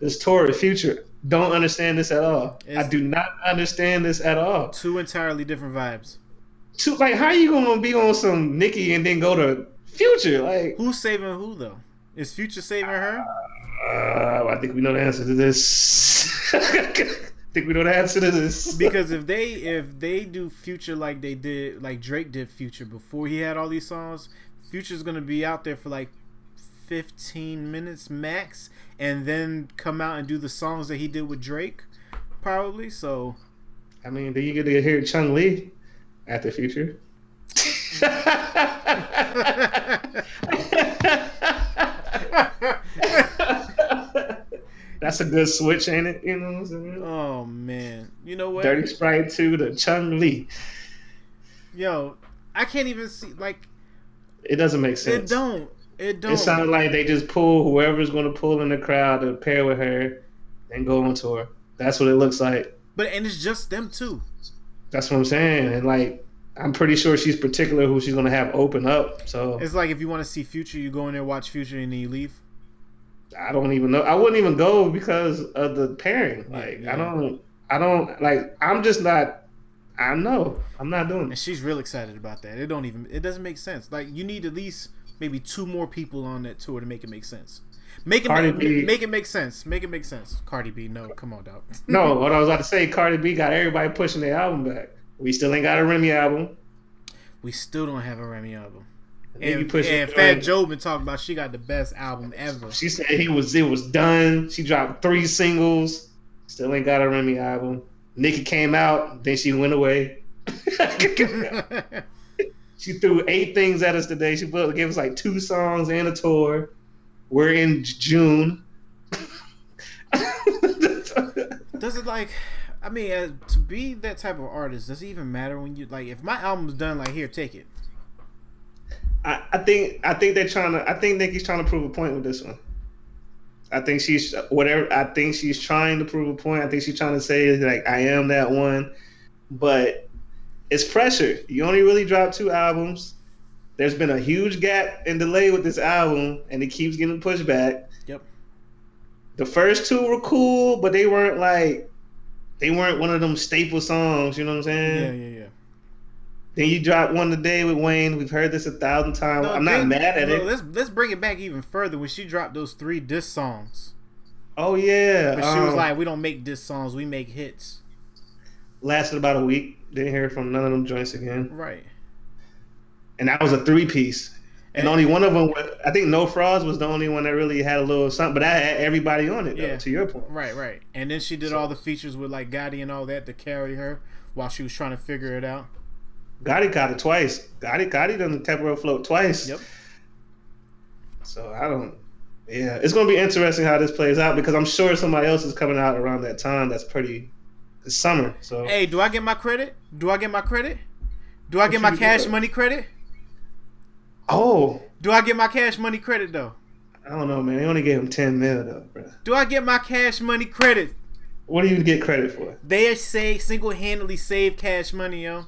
This tour of future. Don't understand this at all. It's I do not understand this at all. Two entirely different vibes. Two like how are you gonna be on some Nicki and then go to Future? Like who's saving who though? Is Future saving her? Uh, I think we know the answer to this. think we know the answer to this. because if they if they do Future like they did like Drake did Future before he had all these songs, Future's gonna be out there for like fifteen minutes max, and then come out and do the songs that he did with Drake, probably. So, I mean, do you get to hear Chun Li at the Future? That's a good switch, ain't it? You know what I'm saying? Oh man, you know what? Dirty Sprite 2 to Chun Li. Yo, I can't even see like It doesn't make sense. it. Don't it don't? It sounded like they just pull whoever's going to pull in the crowd to pair with her and go on tour. That's what it looks like. but and it's just them two. That's what I'm saying. And like, I'm pretty sure she's particular who she's going to have open up. So It's like if you want to see Future, you go in there watch Future and then you leave. I don't even know. I wouldn't even go because of the pairing. Like, yeah. I don't, I don't, like, I'm just not, I know. I'm not doing And it. she's real excited about that. It don't even. It doesn't make sense. Like you need at least maybe two more people on that tour to make it make sense. Make it Cardi make, B. make it make sense. Make it make sense. Cardi B, no, come on, dog. No, what I was about to say, Cardi B got everybody pushing their album back. We still ain't got a Remy album. we still don't have a Remy album. Nicki And, pushing and Fat. Joe been talking about she got the best album ever. She said he was it was done. She dropped three singles. Still ain't got a Remy album. Nicki came out, then she went away. she threw eight things at us today. She put, gave us like two songs and a tour. We're in June. does it like? I mean, uh, to be that type of artist, does it even matter when you like? If my album's done, like here, take it. I, I think I think they're trying to. I think Nicki's trying to prove a point with this one. I think she's whatever. I think she's trying to prove a point. I think she's trying to say like I am that one, but it's pressure. You only really dropped two albums. There's been a huge gap and delay with this album, and it keeps getting pushed back. Yep. The first two were cool, but they weren't like they weren't one of them staple songs. You know what I'm saying? Yeah, yeah, yeah. Then you drop one today with Wayne. We've heard this a thousand times. No, I'm not then- mad at no, it. Let's let's bring it back even further when she dropped those three diss songs. Oh yeah, But she was um, like, "We don't make diss songs, we make hits." lasted about a week. Didn't hear from none of them joints again, Right. and that was a three piece. And only one of them, was, I think, No Frauds was the only one that really had a little something. But I had everybody on it. Though, Yeah. To your point, Right, right. And then she did So- all the features with like Gotti and all that to carry her while she was trying to figure it out. Gotti caught it twice. Gotti, Gotti done the her float twice. Yep. So I don't. Yeah, it's gonna be interesting how this plays out because I'm sure somebody else is coming out around that time. That's pretty. It's summer, so Hey, do I get my credit? Do I get my credit? Do I What get my cash money credit? oh, Do I get my cash money credit though? I don't know, man. They only gave him ten mil though, bro. Do I get my cash money credit? What do you get credit for? They say single handedly save cash money, yo.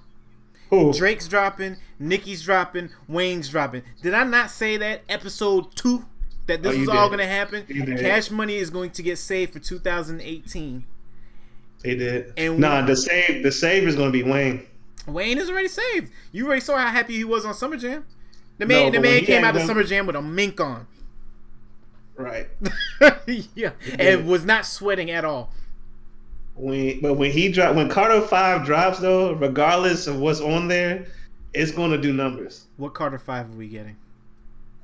Who? Drake's dropping, Nicki's dropping, Wayne's dropping. Did I not say that episode two? That this Oh, was all gonna happen. Cash money is going to get saved for 2018. They did. And nah, we- the save the save is gonna be Wayne. Wayne is already saved. You already saw how happy he was on Summer Jam. The No, man, the man came out of Summer Jam with a mink on. Right. yeah, and was not sweating at all. When but when he drop when Carter Five drops though, regardless of what's on there, it's gonna do numbers. What Carter Five are we getting?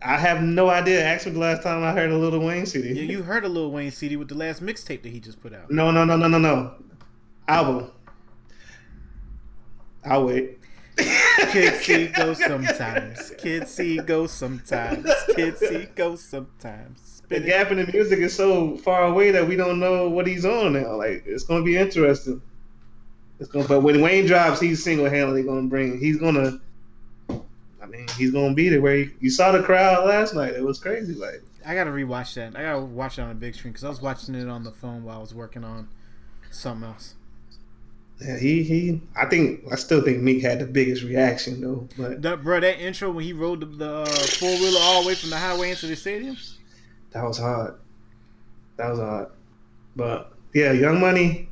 I have no idea. Actually, the last time I heard a Little Wayne CD. Yeah, you heard a Little Wayne CD with the last mixtape that he just put out. No, no, no, no, no, no. Album. I'll wait. Kids see go sometimes. Kids see ghost sometimes. Kids see ghost sometimes. The gap in the music is so far away that we don't know what he's on now. Like it's gonna be interesting. It's gonna, but when Wayne drops, he's single handedly gonna bring. He's gonna. I mean, he's gonna be there. Where he, you saw the crowd last night, it was crazy. Like I gotta rewatch that. I gotta watch it on a big screen because I was watching it on the phone while I was working on something else. yeah, he he. I think I still think Meek had the biggest reaction though. But That, bro, that intro when he rode the, the uh, four wheeler all the way from the highway into the stadium. That was hard. That was hard. But yeah, Young Money.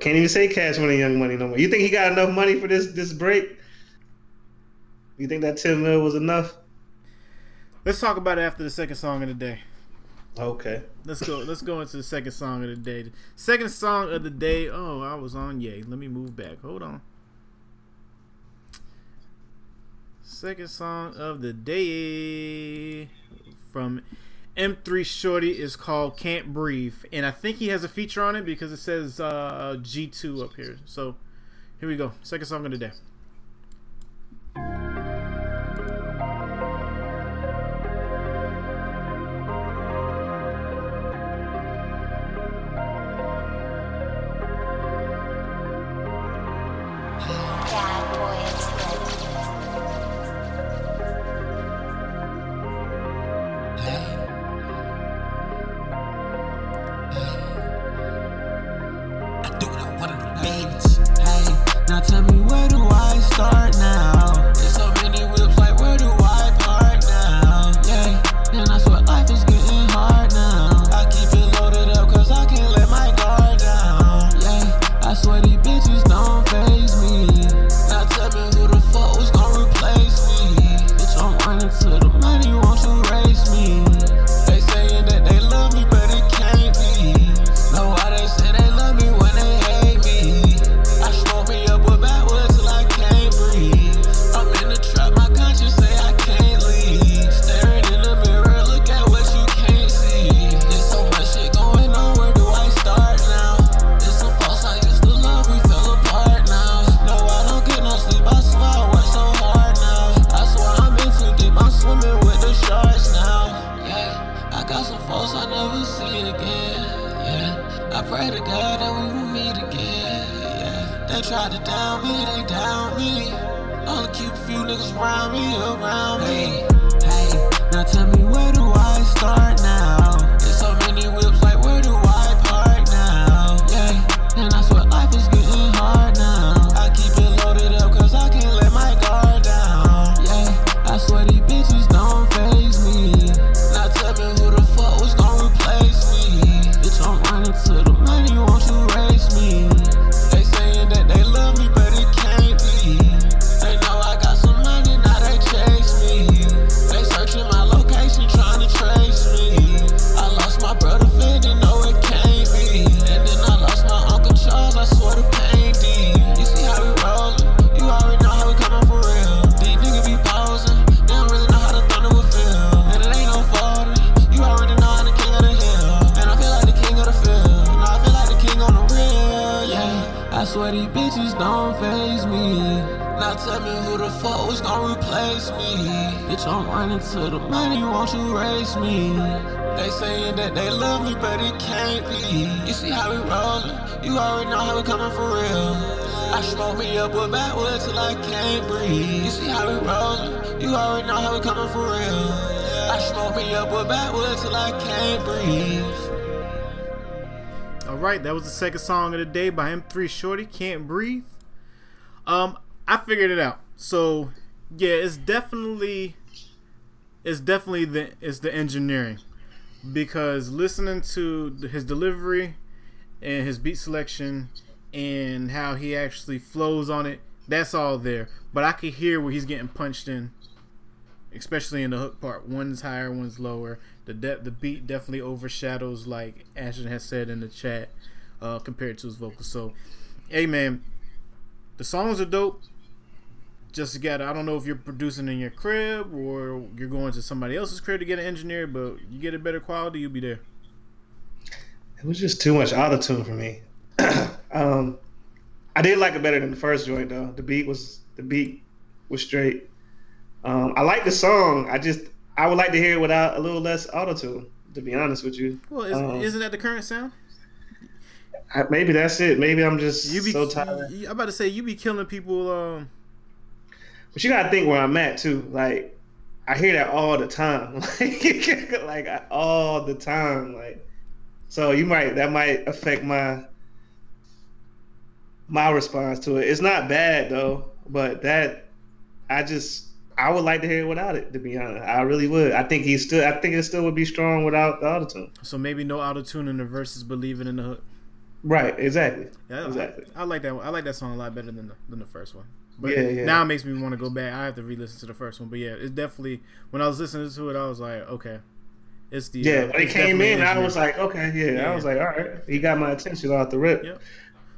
Can't even say Cash Money, Young Money no more. You think he got enough money for this this break? You think that ten mil was enough? Let's talk about it after the second song of the day. Okay. Let's go. Let's go into the second song of the day. Second song of the day. Oh, I was on yay. Let me move back. Hold on. Second song of the day from M3 Shorty is called "Can't Breathe," and I think he has a feature on it because it says uh, G2 up here. So here we go. Second song of the day. Now tell me who the fuck was gonna replace me. Bitch, I'm running to the money, won't you race me? They saying that they love me, but it can't be. You see how we rollin', you already know how we coming for real. I smoke me up with backwood till I can't breathe. You see how we rollin', you already know how we coming for real. I smoke me up with backwood till I can't breathe. All right, that was the second song of the day by M3 Shorty, Can't Breathe. Um, I figured it out. So, yeah, it's definitely it's definitely the it's the engineering because listening to his delivery and his beat selection and how he actually flows on it, that's all there. But I could hear where he's getting punched in, especially in the hook part. One's higher, one's lower. The de- the beat definitely overshadows, like Ashton has said in the chat, uh, compared to his vocals. So, hey man, the songs are dope. Just got I don't know if you're producing in your crib or you're going to somebody else's crib to get an engineer, but you get a better quality, you'll be there. It was just too much auto tune for me. um, I did like it better than the first joint though. The beat was the beat was straight. Um, I like the song. I just I would like to hear it without a little less auto tune. To be honest with you, Well, is, Um, isn't that the current sound? I, maybe that's it. Maybe I'm just You be so tired. I'm about to say you be killing people. Um, But you gotta think where I'm at too. Like I hear that all the time, like like all the time. Like so, you might that might affect my my response to it. It's not bad though, but that I just I would like to hear it without it. To be honest, I really would. I think he still. I think it still would be strong without the autotune. so maybe no auto tune in the verses, leave in the hook. Right. Exactly. Yeah, Exactly. I, I like that. One. I like that song a lot better than the than the first one. But Yeah, yeah. now it makes me want to go back. I have to re-listen to the first one. But yeah, it's definitely when I was listening to it, I was like, okay, it's the Yeah. uh, When it came in, I was like, okay, yeah. Yeah. I was like, all right. He got my attention off the rip. Yep.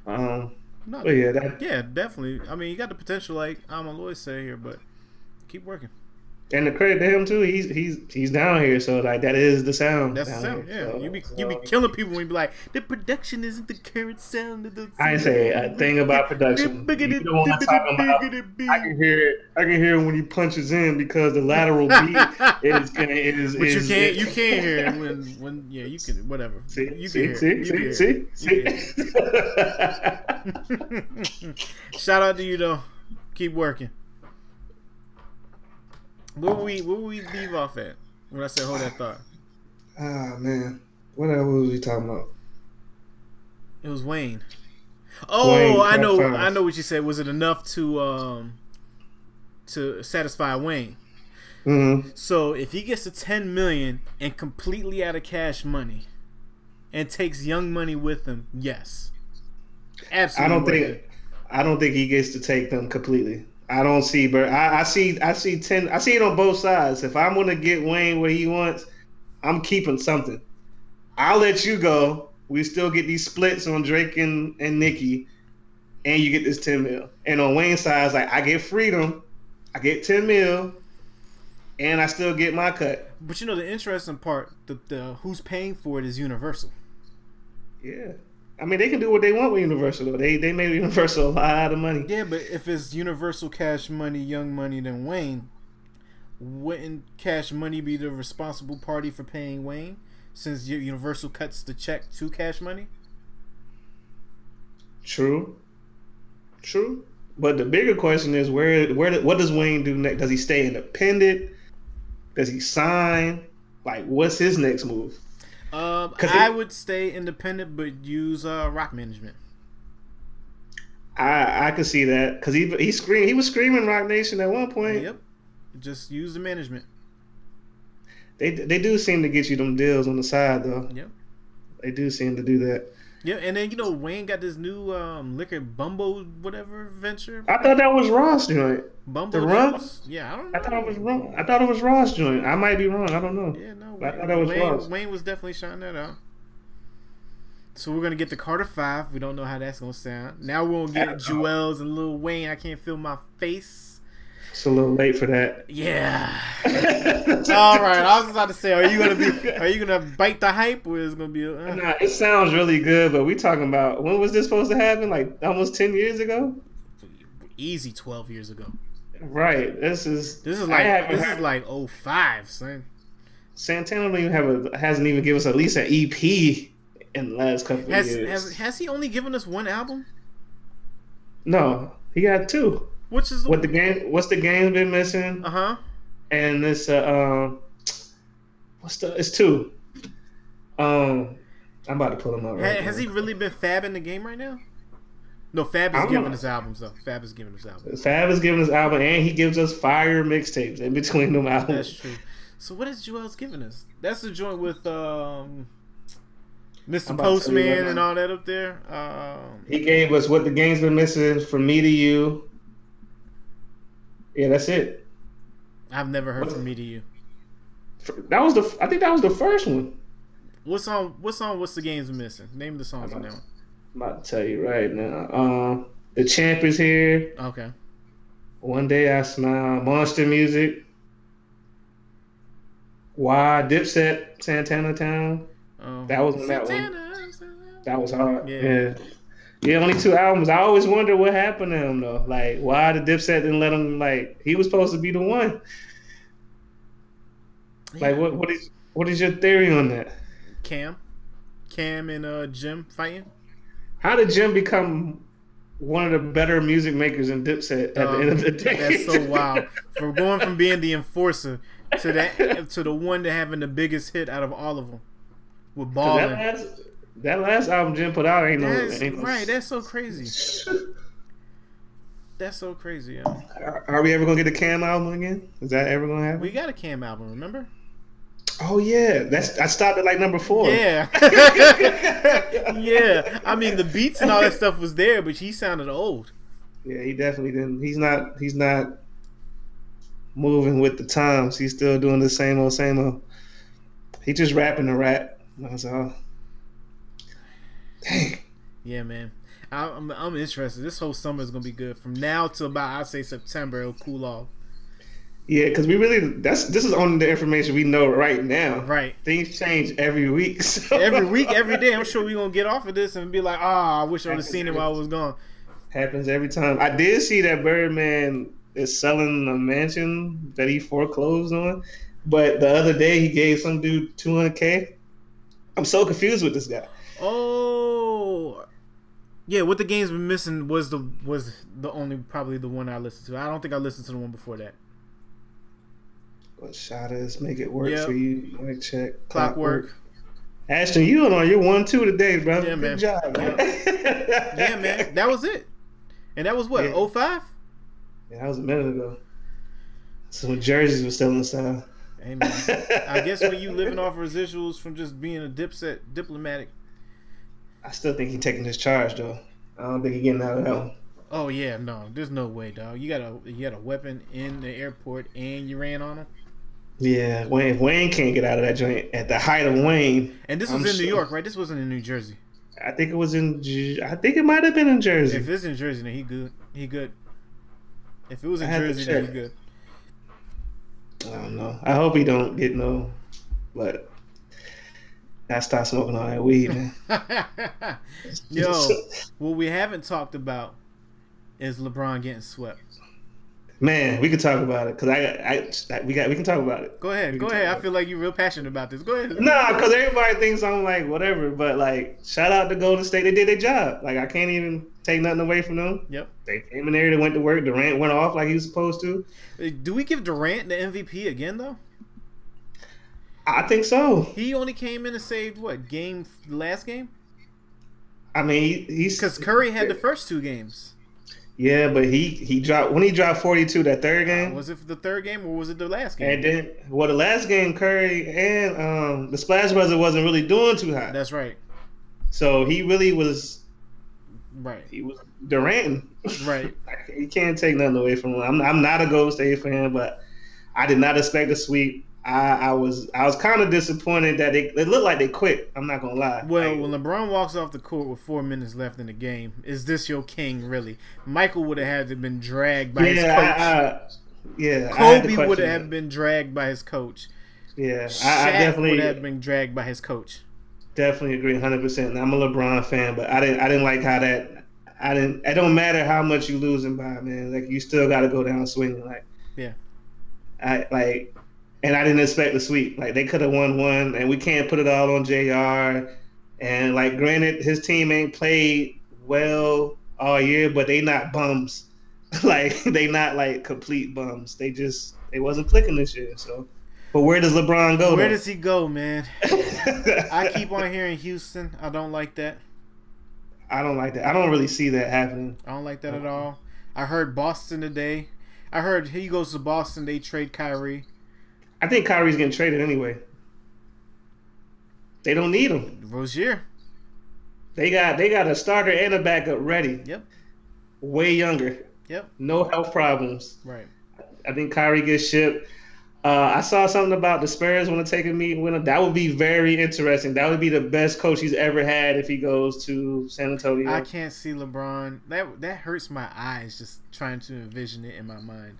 Um. But yeah, that yeah, definitely. I mean, you got the potential, like I'm always say here, but keep working. And the credit to him too. He's he's he's down here, so like that is the sound. That's the sound. here, Yeah, so- you be you be killing people when you be like, the production isn't the current sound of the. I ain't say a thing about production. You know what I'm talking about. I can hear it. I can hear it when he punches in because the lateral beat is gonna is. But you is- can't you can't hear it when when yeah you can whatever See, you see, can see, see, You see, see. You it. Shout out to you though. Keep working. Where would we where would we leave off at when I said hold that thought? Ah man, what else was we talking about? It was Wayne. Oh, Wayne, I know five. I know what you said. Was it enough to um to satisfy Wayne? hmm So if he gets to ten million and completely out of cash money, and takes Young Money with him, yes, absolutely. I don't think. I don't think he gets to take them completely. I don't see, but I, I see, I see ten. I see it on both sides. If I'm gonna get Wayne where he wants, I'm keeping something. I'll let you go. We still get these splits on Drake and, and Nicki, and you get this ten mil. And on Wayne's side, it's like I get freedom, I get ten mil, and I still get my cut. But you know the interesting part, the, the who's paying for it is Universal. Yeah. I mean, they can do what they want with Universal. Though. They they made Universal a lot of money. Yeah, but if it's Universal Cash Money, Young Money, then Wayne, wouldn't Cash Money be the responsible party for paying Wayne, since Universal cuts the check to Cash Money? True. True. But the bigger question is where where what does Wayne do next? Does he stay independent? Does he sign? Like what's his next move? Um, I it- would stay independent, but use uh, rock management. I I could see that because he he scream he was screaming Roc Nation at one point. Yep. Just use the management. They they do seem to get you them deals on the side though. Yep. They do seem to do that. Yeah, and then you know Wayne got this new um, liquor Bumbu whatever venture. I thought that was Ross joint. Bumbu the juice? Yeah, I don't know. I thought it was wrong. I thought it was Ross joint. I might be wrong. I don't know. Yeah, no. I Wayne, thought that was Wayne, Ross. Wayne was definitely shouting that out. So we're gonna get the Carter Five. We don't know how that's gonna sound. Now we're gonna get Juelz and Lil Wayne. I can't feel my face. It's a little late for that. Yeah. All right. I was about to say, are you gonna be? Are you gonna bite the hype, or is it gonna be? Uh, Nah, it sounds really good, but we talking about when was this supposed to happen? Like almost ten years ago. easy twelve years ago. Right. This is This is like this is like 05, son. Santana don't even have a hasn't even given us at least an EP in the last couple of Has years. has has he only given us one album? no, he got two. Which is the What the game? What's the game been missing? uh huh. And this uh, um, what's the? It's two. Um, I'm about to pull them up. Right has now. he really been Fab in the game right now? No, Fab is giving know. us albums though. Fab is giving us albums. Fab is giving us album, and he gives us fire mixtapes in between them albums. That's true. So what is Juelz giving us? That's the joint with um, Mr. I'm about to tell you Postman and all that up there. Um, He gave us what the game's been missing from me to you. Yeah, that's it. I've never heard from me to you. That was the. I think that was the first one. What song? What song? What's the games missing? Name the songs on that one. I'm about to tell you right now. Um, the champ is here. Okay. One day I smile. Monster music. Why Dipset Santana Town? Oh. That was that one. That was hard. Yeah. Yeah. Yeah. only two albums. I always wonder what happened to him though. Like why the Dipset didn't let him like he was supposed to be the one. Like what what is what is your theory on that? Cam, Cam and uh Jim fighting. How did Jim become one of the better music makers in Dipset at the Um, end of the day? That's so wild. From going from being the enforcer to that to the one to having the biggest hit out of all of them with balling. That last, that last album Jim put out ain't no, That's ain't no right. That's so crazy. That's so crazy. Yo. Are, are we ever gonna get the Cam album again? Is that ever gonna happen? We got a Cam album, remember? oh yeah, that's I stopped at like number four. Yeah. yeah. I mean, the beats and all that stuff was there, but he sounded old. Yeah, he definitely didn't. He's not. He's not moving with the times. He's still doing the same old, same old. He just rapping the rap. That's all. Dang. Yeah, man. I, I'm, I'm interested. This whole summer is gonna be good. From now to about I'd say September, it'll cool off. Yeah, because we really. That's this is only the information we know right now. Right. Things change every week. so- Every week, every day, I'm sure we're gonna get off of this and be like, ah, I wish I would have seen it while I was gone. happens every time. I did see that Birdman is selling a mansion that he foreclosed on, but the other day he gave some dude 200k. I'm so confused with this guy. Oh, yeah. What the game's been missing was the was the only probably the one I listened to. I don't think I listened to the one before that. What shot is make it work Yep. for you? Mic check. Clockwork. Ashton, you on you're one two today, bro. Yeah, Good man. job, man. Yeah, man. That was it. And that was what Yeah. 05? Yeah, that was a minute ago. So when jerseys were still in style. Hey man. I guess when you living off residuals from just being a dipset diplomatic. I still think he's taking his charge though. I don't think he's getting out of that one. Oh yeah, no, there's no way, dog. You got a you got a weapon in the airport and you ran on him. Yeah, Wayne Wayne can't get out of that joint at the height of Wayne. And this was I'm in New. York, right? This wasn't in New Jersey. I think it was in. I think it might have been in Jersey. If it's in Jersey, then he good. He good. If it was in I had to Jersey, then he good. I don't know. I hope he don't get no. But I stop smoking all that weed, man. Yo, what we haven't talked about is LeBron getting swept. Man, we can talk about it because I, I, we got, we can talk about it. Go ahead, We go ahead. I feel like you're real passionate about this. Go ahead. Nah, because everybody thinks I'm like whatever, but like shout out to Golden State, they did their job. Like I can't even take nothing away from them. Yep. They came in there, they went to work. Durant went off like he was supposed to. Do we give Durant the MVP again though? I think so. He only came in and saved what game? Last game? I mean, he, he's Because Curry had the first two games. yeah, but he he dropped when he dropped 42 that third game. Was it the third game or was it the last game? And then, well, the last game, Curry and um, the Splash Brothers wasn't really doing too hot. That's right. So he really was, Right. he was Durant. Right. he can't take nothing away from him. I'm, I'm not a Golden State fan, but I did not expect a sweep. I, I was I was kind of disappointed that they it looked like they quit. I'm not gonna lie. Well, Like, when LeBron walks off the court with four minutes left in the game, is this your king really? Michael would have had to been dragged by his coach. I, I, yeah, I had to Kobe would have been dragged by his coach. Yeah, I definitely would have been dragged by his coach. definitely agree 100. percent I'm a LeBron fan, but I didn't I didn't like how that I didn't. It don't matter how much you losing by, man. Like you still got to go down swinging. Like Yeah. I like, and I didn't expect the sweep. Like they could have won one, and we can't put it all on Jr. And like, granted, his team ain't played well all year, but they not bums. like they not like complete bums. They just they wasn't clicking this year. So, but where does LeBron go? Where though? does he go, man? I keep on hearing Houston. I don't like that. I don't like that. I don't really see that happening. I don't like that at all. I heard Boston today. I heard he goes to Boston. They trade Kyrie. I think Kyrie's getting traded anyway. They don't need him. Rozier. They got they got a starter and a backup ready. Yep. Way younger. Yep. No health problems. Right. I think Kyrie gets shipped. Uh, I saw something about the Spurs want to take a meeting with him. That would be very interesting. That would be the best coach he's ever had if he goes to San Antonio. I can't see LeBron. That that hurts my eyes just trying to envision it in my mind.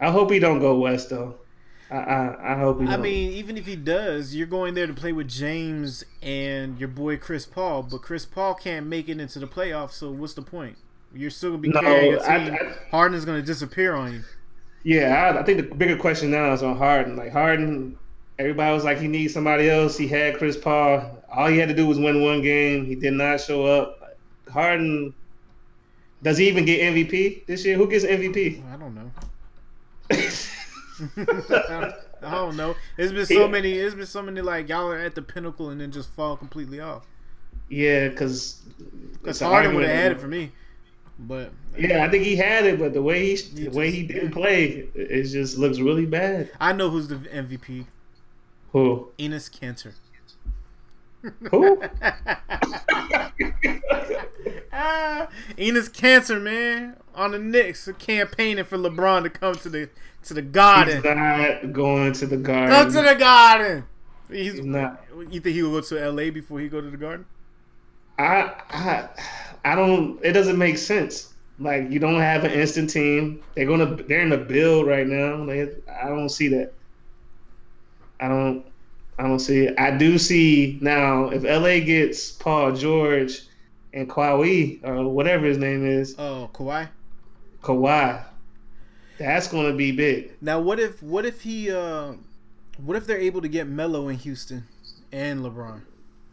I hope he don't go west though. I I, I hope he. I don't. mean, even if he does, you're going there to play with James and your boy Chris Paul, but Chris Paul can't make it into the playoffs. So what's the point? You're still gonna be No, carrying a I- team. I- Harden's gonna disappear on you. Yeah, I, I think the bigger question now is on Harden. Like Harden, everybody was like he needs somebody else. He had Chris Paul. All he had to do was win one game. He did not show up. Harden, does he even get MVP this year? Who gets MVP? I don't know. I don't know. There's been so many. It's been so many like y'all are at the pinnacle and then just fall completely off. yeah, because Because Harden would have had it for me, but Yeah, I think he had it, but the way he He the way he didn't play, it it just looks really bad. I know who's the MVP. Who? Enes Kanter. Who? ah, Enes Kanter, man, on the Knicks, campaigning for LeBron to come to the to the Garden. He's not going to the Garden. Come to the Garden. He's, He's not. You think he will go to L.A. before he go to the Garden? I, I, I don't. It doesn't make sense. Like you don't have an instant team. They're gonna. They're in the build right now. They, I don't see that. I don't. I don't see it. I do see now if LA gets Paul George and Kawhi or whatever his name is, Oh, Kawhi. Kawhi, that's gonna be big. Now, what if what if he uh, what if they're able to get Melo in Houston and LeBron?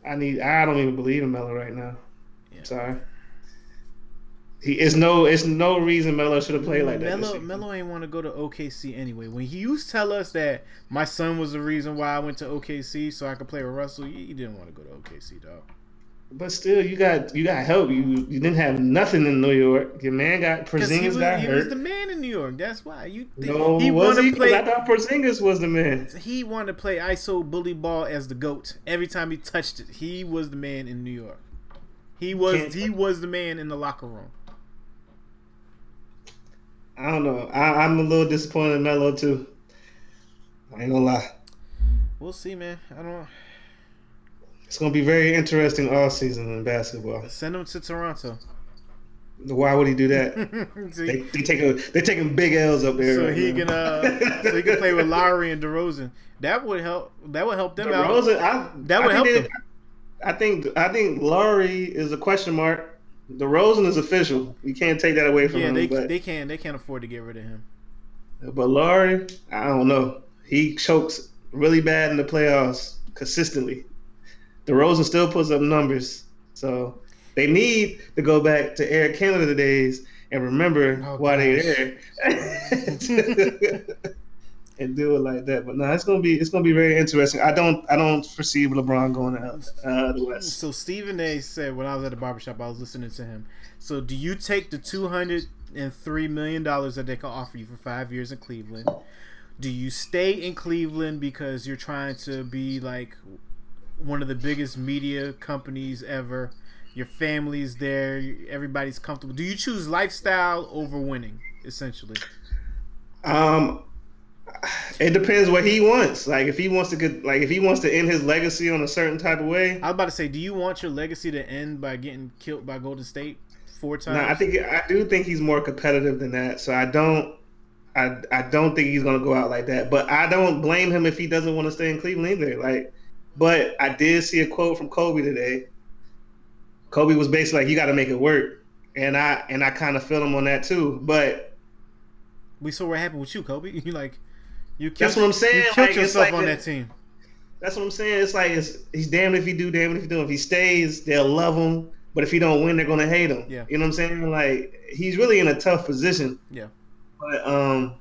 I need. I don't even believe in Melo right now. Yeah. Sorry. He it's no. It's no reason Melo should have played like that. Melo. Melo ain't want to go to OKC anyway. When he used to tell us that my son was the reason why I went to OKC so I could play with Russell, he didn't want to go to OKC, dog. But still, you got you got help. You you didn't have nothing in New York. Your man got he, Porzingis got he was the man in New York. That's why you. Think no, he was wanted he? play. I thought Porzingis was the man. He wanted to play ISO bully ball as the goat. Every time he touched it, he was the man in New York. He was Can't- he was the man in the locker room. I don't know. I, I'm a little disappointed in Melo too. I ain't gonna lie. We'll see, man. I don't It's gonna be very interesting all season in basketball. send him to Toronto. Why would he do that? they they take a they're taking big L's up there. so right he now. can uh so he can play with Lowry and DeRozan. That would help. That would help them out. DeRozan, I, That would I help think them. I think I think Lowry is a question mark. DeRozan is official. You can't take that away from Yeah, him. they but they can't they can't afford to get rid of him. But Lowry, I don't know. He chokes really bad in the playoffs consistently. DeRozan still puts up numbers, so they need to go back to Air Canada days and remember Oh, why they gosh. there. and do it like that. But no, it's gonna be it's gonna be very interesting. I don't I don't foresee LeBron going out uh, the West. So Stephen A. said when I was at the barbershop, I was listening to him. So do you take the two hundred and three million dollars that they can offer you for five years in Cleveland? Do you stay in Cleveland because you're trying to be like one of the biggest media companies ever? Your family's there, everybody's comfortable. Do you choose lifestyle over winning, essentially? Um, it depends what he wants. Like if he wants to get like if he wants to end his legacy on a certain type of way. I was about to say, do you want your legacy to end by getting killed by Golden State four times? No, I think I do think he's more competitive than that. So I don't. I, I don't think he's gonna go out like that, but I don't blame him if he doesn't want to stay in Cleveland either. Like, but I did see a quote from Kobe today. Kobe was basically like, "You got to make it work," and I and I kind of feel him on that too. But we saw what happened with you, Kobe. You like, you killed, That's what I'm saying, You killed like, yourself like on that team. That's what I'm saying. It's like it's, he's damned if he do, damned if he do. If he stays, they'll love him. But if he don't win, they're gonna hate him. Yeah. You know what I'm saying? Like he's really in a tough position. Yeah. But um,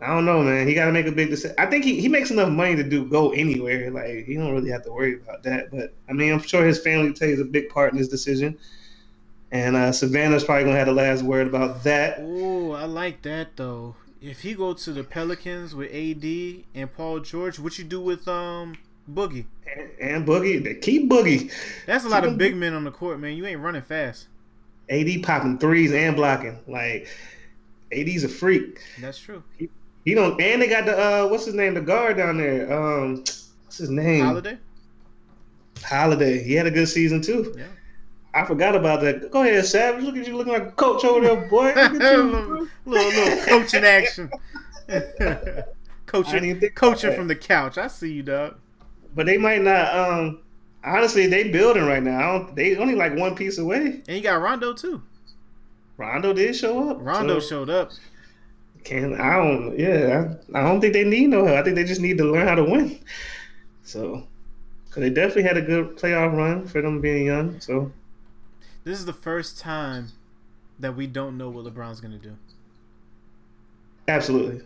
I don't know, man. He got to make a big decision. I think he, he makes enough money to do go anywhere. Like he don't really have to worry about that. But I mean, I'm sure his family plays a big part in his decision. And uh, Savannah's probably gonna have the last word about that. Oh, I like that though. If he go to the Pelicans with AD and Paul George, what you do with um Boogie? And, and Boogie, they keep Boogie. That's a lot Keep of big men on the court, man. You ain't running fast. AD popping threes and blocking. Like AD's a freak. That's true. He don't, and they got the uh, what's his name, the guard down there. Um, what's his name? Holiday. Holiday. He had a good season too. Yeah. I forgot about that. Go ahead, Savage. Look at you looking like a coach over there, boy. Look at you, little, little little coaching action. Coaching, even think about coaching from the couch. I see you, dog. But they might not. Um, honestly, they building right now. I don't, they only like one piece away. And you got Rondo too. Rondo did show up. Rondo so showed up. Can I don't. Yeah, I, I don't think they need no help. I think they just need to learn how to win. So, cause they definitely had a good playoff run for them being young. So This is the first time that we don't know what LeBron's gonna do, absolutely,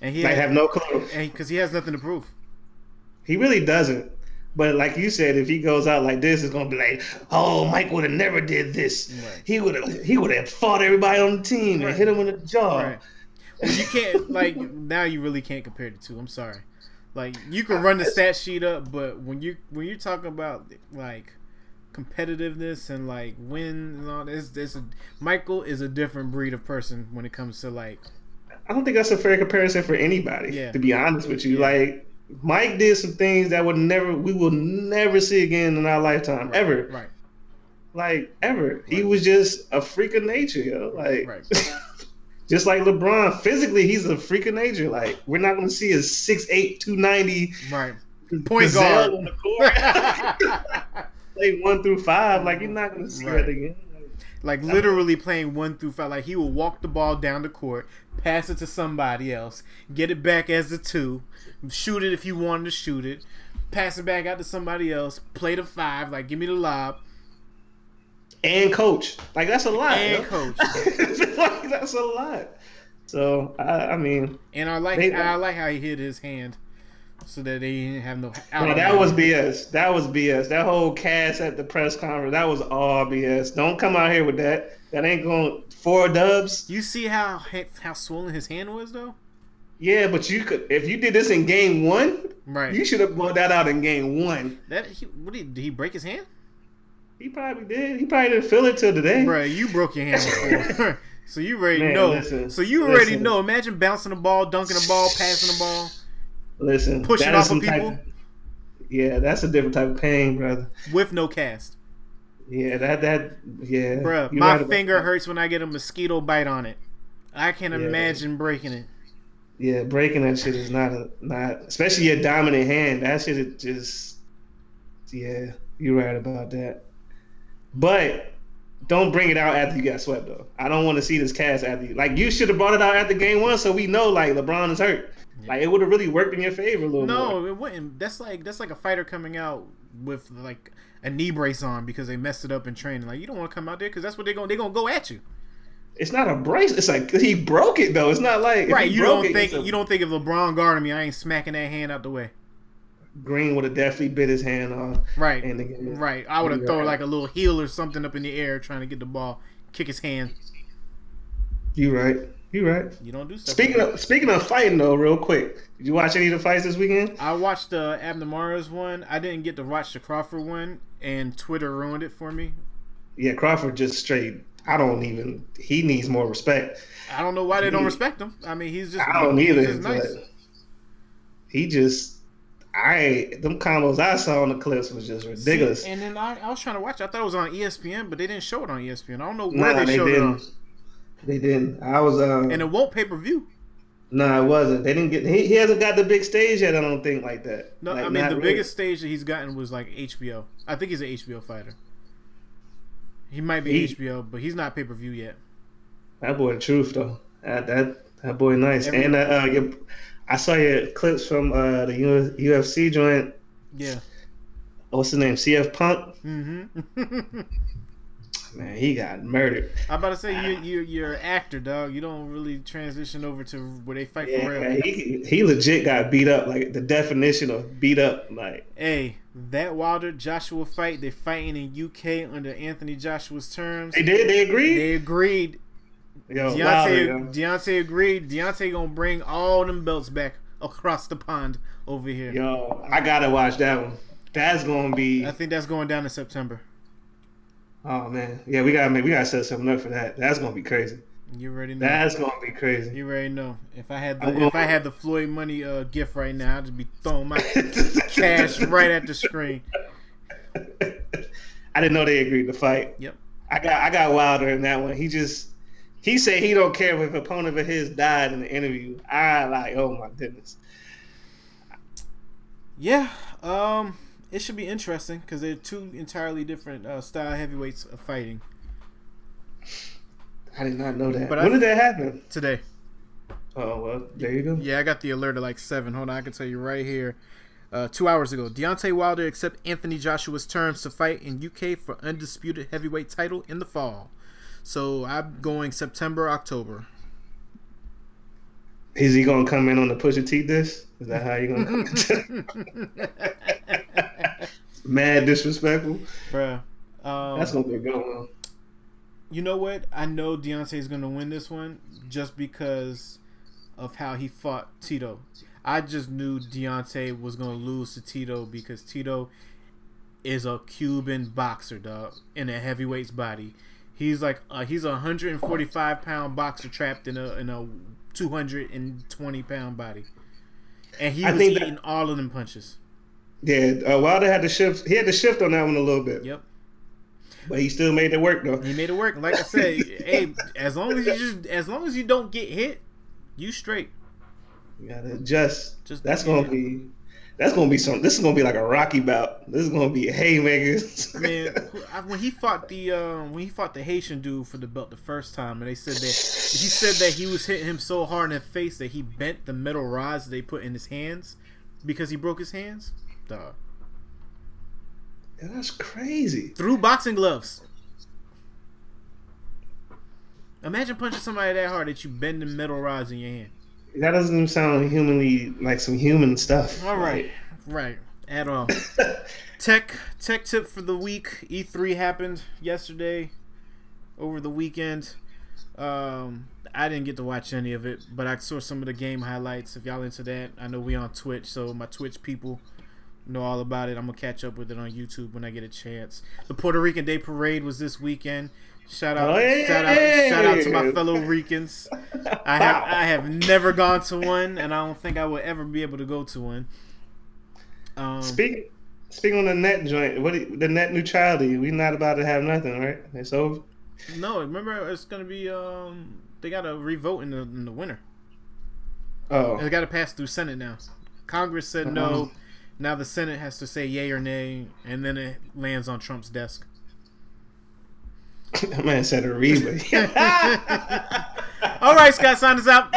and he I have no clue. because he has nothing to prove. He really doesn't. But like you said, if he goes out like this, it's gonna be like, oh, Mike would have never did this. Right. He would have he would have fought everybody on the team Right. and hit him in the jaw. Right. You can't like now. You really can't compare the two. I'm sorry. Like you can run the stat sheet up, but when you when you're talking about like competitiveness and like win and all this, this Michael is a different breed of person when it comes to like I don't think that's a fair comparison for anybody. Yeah. To be honest with you, Yeah. like Mike did some things that would never we will never see again in our lifetime ever. right, Like ever. He was just a freak of nature, yo. Like right. just like LeBron, physically he's a freak of nature. Like we're not gonna see a 6'8", 290 right. Point guard. on the court. Play one through five. Like you're not gonna see Right. that again. like literally playing one through five. Like he will walk the ball down the court, pass it to somebody else, get it back as the two, shoot it if you wanted to shoot it, pass it back out to somebody else, play the five, like give me the lob, And coach. Like that's a lot. and coach. like, that's a lot. So I, I mean, And I like They- I like how he hit his hand, so that they didn't have no. bro, that was BS. That was BS. That whole cast at the press conference, that was all BS. Don't come out here with that. That ain't going four dubs. You see how how swollen his hand was though. Yeah, but you could if you did this in game one, Right. you should have brought that out in game one. that he, what did, did he break his hand? He probably did. He probably didn't feel it till today. Bro, you broke your hand before. so you already Man, know. listen, so you already listen. know. Imagine bouncing the ball, dunking the ball, passing the ball, Listen, Pushing off of people? yeah, that's a different type of pain, brother. with no cast. Yeah, that that yeah. Bro, my right finger hurts when I get a mosquito bite on it. I can Yeah. imagine breaking it. Yeah, breaking that shit is not a not especially your dominant hand. That shit is just yeah, you're right about that. But don't bring it out after you got swept though. I don't want to see this cast after you. Like you should have brought it out after game one, so we know like LeBron is hurt. Like it would have really worked in your favor a little No, more. it wouldn't. That's like that's like a fighter coming out with like a knee brace on because they messed it up in training. Like you don't want to come out there because that's what they're gonna they're gonna go at you. It's not a brace. It's like he broke it though. It's not like Right? You don't it, think a- you don't think if LeBron guarding me, I ain't smacking that hand out the way. Green would have definitely bit his hand off. Right. And Right. I would have thrown like a little heel or something up in the air trying to get the ball, kick his hand. You right. You right. You don't do stuff. Speaking like of speaking of fighting though, real quick, did you watch any of the fights this weekend? I watched the Abner Mares one. I didn't get to watch the Crawford one, and Twitter ruined it for me. Yeah, Crawford just straight. I don't even. He needs more respect. I don't know why they don't respect him. I mean, he's just I don't either. nice. He just. I them combos I saw on the clips was just ridiculous. See, and then I, I was trying to watch. I thought it was on ESPN, but they didn't show it on ESPN. I don't know where Nah, they, they showed it on. didn't. They didn't. I was. Uh, And it won't pay per view. no, it wasn't. They didn't get. He, he hasn't got the big stage yet. I don't think like that. No, Like, I mean the really. biggest stage that he's gotten was like HBO. I think he's an HBO fighter. He might be He- HBO, but he's not pay per view yet. That boy, the truth though. That that, that boy, nice. Every- and uh, uh, your, I saw your clips from uh, the U- UFC joint. Yeah. What's his name? CM Punk. Mm-hmm. Man, he got murdered. I'm about to say you you you're an actor, dog. You don't really transition over to where they fight for Yeah, real. he he legit got beat up. Like the definition of beat up. Like Hey, that Wilder Joshua fight, they're fighting in UK under Anthony Joshua's terms. they did. They agreed. They agreed. Yo, Deontay. Deontay agreed. Deontay gonna bring all them belts back across the pond over here. Yo, I gotta watch that one. That's gonna be. I think that's going down in September. Oh man, yeah, we gotta make. We gotta set something up for that. That's gonna be crazy. You already know. That's gonna be crazy. you already know. If I had I'm the if I had the Floyd money uh, gift right now, I'd just be throwing my cash right at the screen. I didn't know they agreed to fight. Yep. I got I got Wilder in that one. He just he said he don't care if an opponent of his died in the interview. I like, oh my goodness. Yeah. Um. It should be interesting because they're two entirely different uh, style heavyweights of fighting I did not know that. But when I- did that happen? today. Oh well, there you go. Yeah, I got the alert at like seven. Hold on, I can tell you right here. Uh, two hours ago, Deontay Wilder accept Anthony Joshua's terms to fight in UK for undisputed heavyweight title in the fall. So I'm going September, October. Is he gonna come in on the Pusha T disc? Is that how you gonna? Mad disrespectful. Bruh. Um, That's gonna be a good one. you know what? I know Deontay's going to win this one just because of how he fought Tito. I just knew Deontay was going to lose to Tito because Tito is a Cuban boxer, dog, in a heavyweight's body. He's like uh, he's a 145 pound boxer trapped in a in a 220 pound body, and he I was think that- all of them punches. Yeah, uh, Wilder had to shift. He had to shift on that one a little bit, Yep, but he still made it work though. he made it work. Like I said, hey, as long as you just as long as you don't get hit, you straight. You gotta adjust. Just- that's gonna be. That's gonna be some. This is gonna be like a Rocky bout. This is gonna be haymakers. Man, when he fought the um, when he fought the Haitian dude for the belt the first time, and they said that he said that he was hitting him so hard in the face that he bent the metal rods they put in his hands because he broke his hands. Dog. Yeah, that's crazy. Through boxing gloves. Imagine punching somebody that hard that you bend the metal rods in your hand. That doesn't even sound humanly like some human stuff. All right, right, at all. Tech tech tip for the week. E3 happened yesterday, over the weekend. Um, I didn't get to watch any of it, but I saw some of the game highlights. If y'all into that, I know we on Twitch, so my Twitch people know all about it. I'm gonna catch up with it on YouTube when I get a chance. The Puerto Rican Day Parade was this weekend. Shout out, Oh, yeah. shout out, shout out to my fellow Ricans. I have I have never gone to one, and I don't think I will ever be able to go to one. Um, Speak, speaking on the net joint, what you- the net neutrality? We not about to have nothing, right? It's over. no, remember it's gonna be um they gotta revote in the in the winter. Oh, It got to pass through Senate now. Congress said Uh-huh. no. Now the Senate has to say yay or nay, and then it lands on Trump's desk. Man said a Ariba. All right, Scott, sign us out.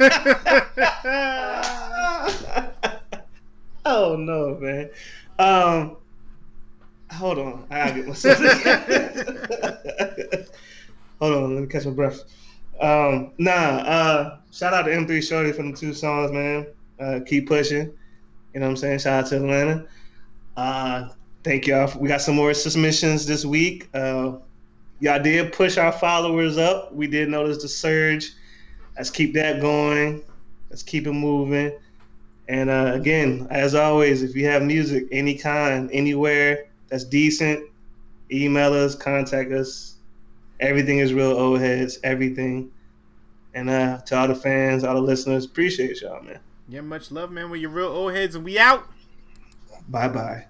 oh no, man. Um, hold on, I gotta get myself. hold on, let me catch my breath. Um, nah, uh, shout out to M3 Shorty for the two songs, man. Uh, keep pushing. You know what I'm saying? Shout out to Atlanta. Uh, thank y'all. We got some more submissions this week. Uh, y'all did push our followers up. We did notice the surge. Let's keep that going. Let's keep it moving. And uh, again, as always, if you have music, any kind, anywhere that's decent, email us, contact us. Everything is real old heads, everything. And uh, to all the fans, all the listeners, appreciate y'all, man. Yeah, much love, man. We're your real old heads, and we out. Bye bye.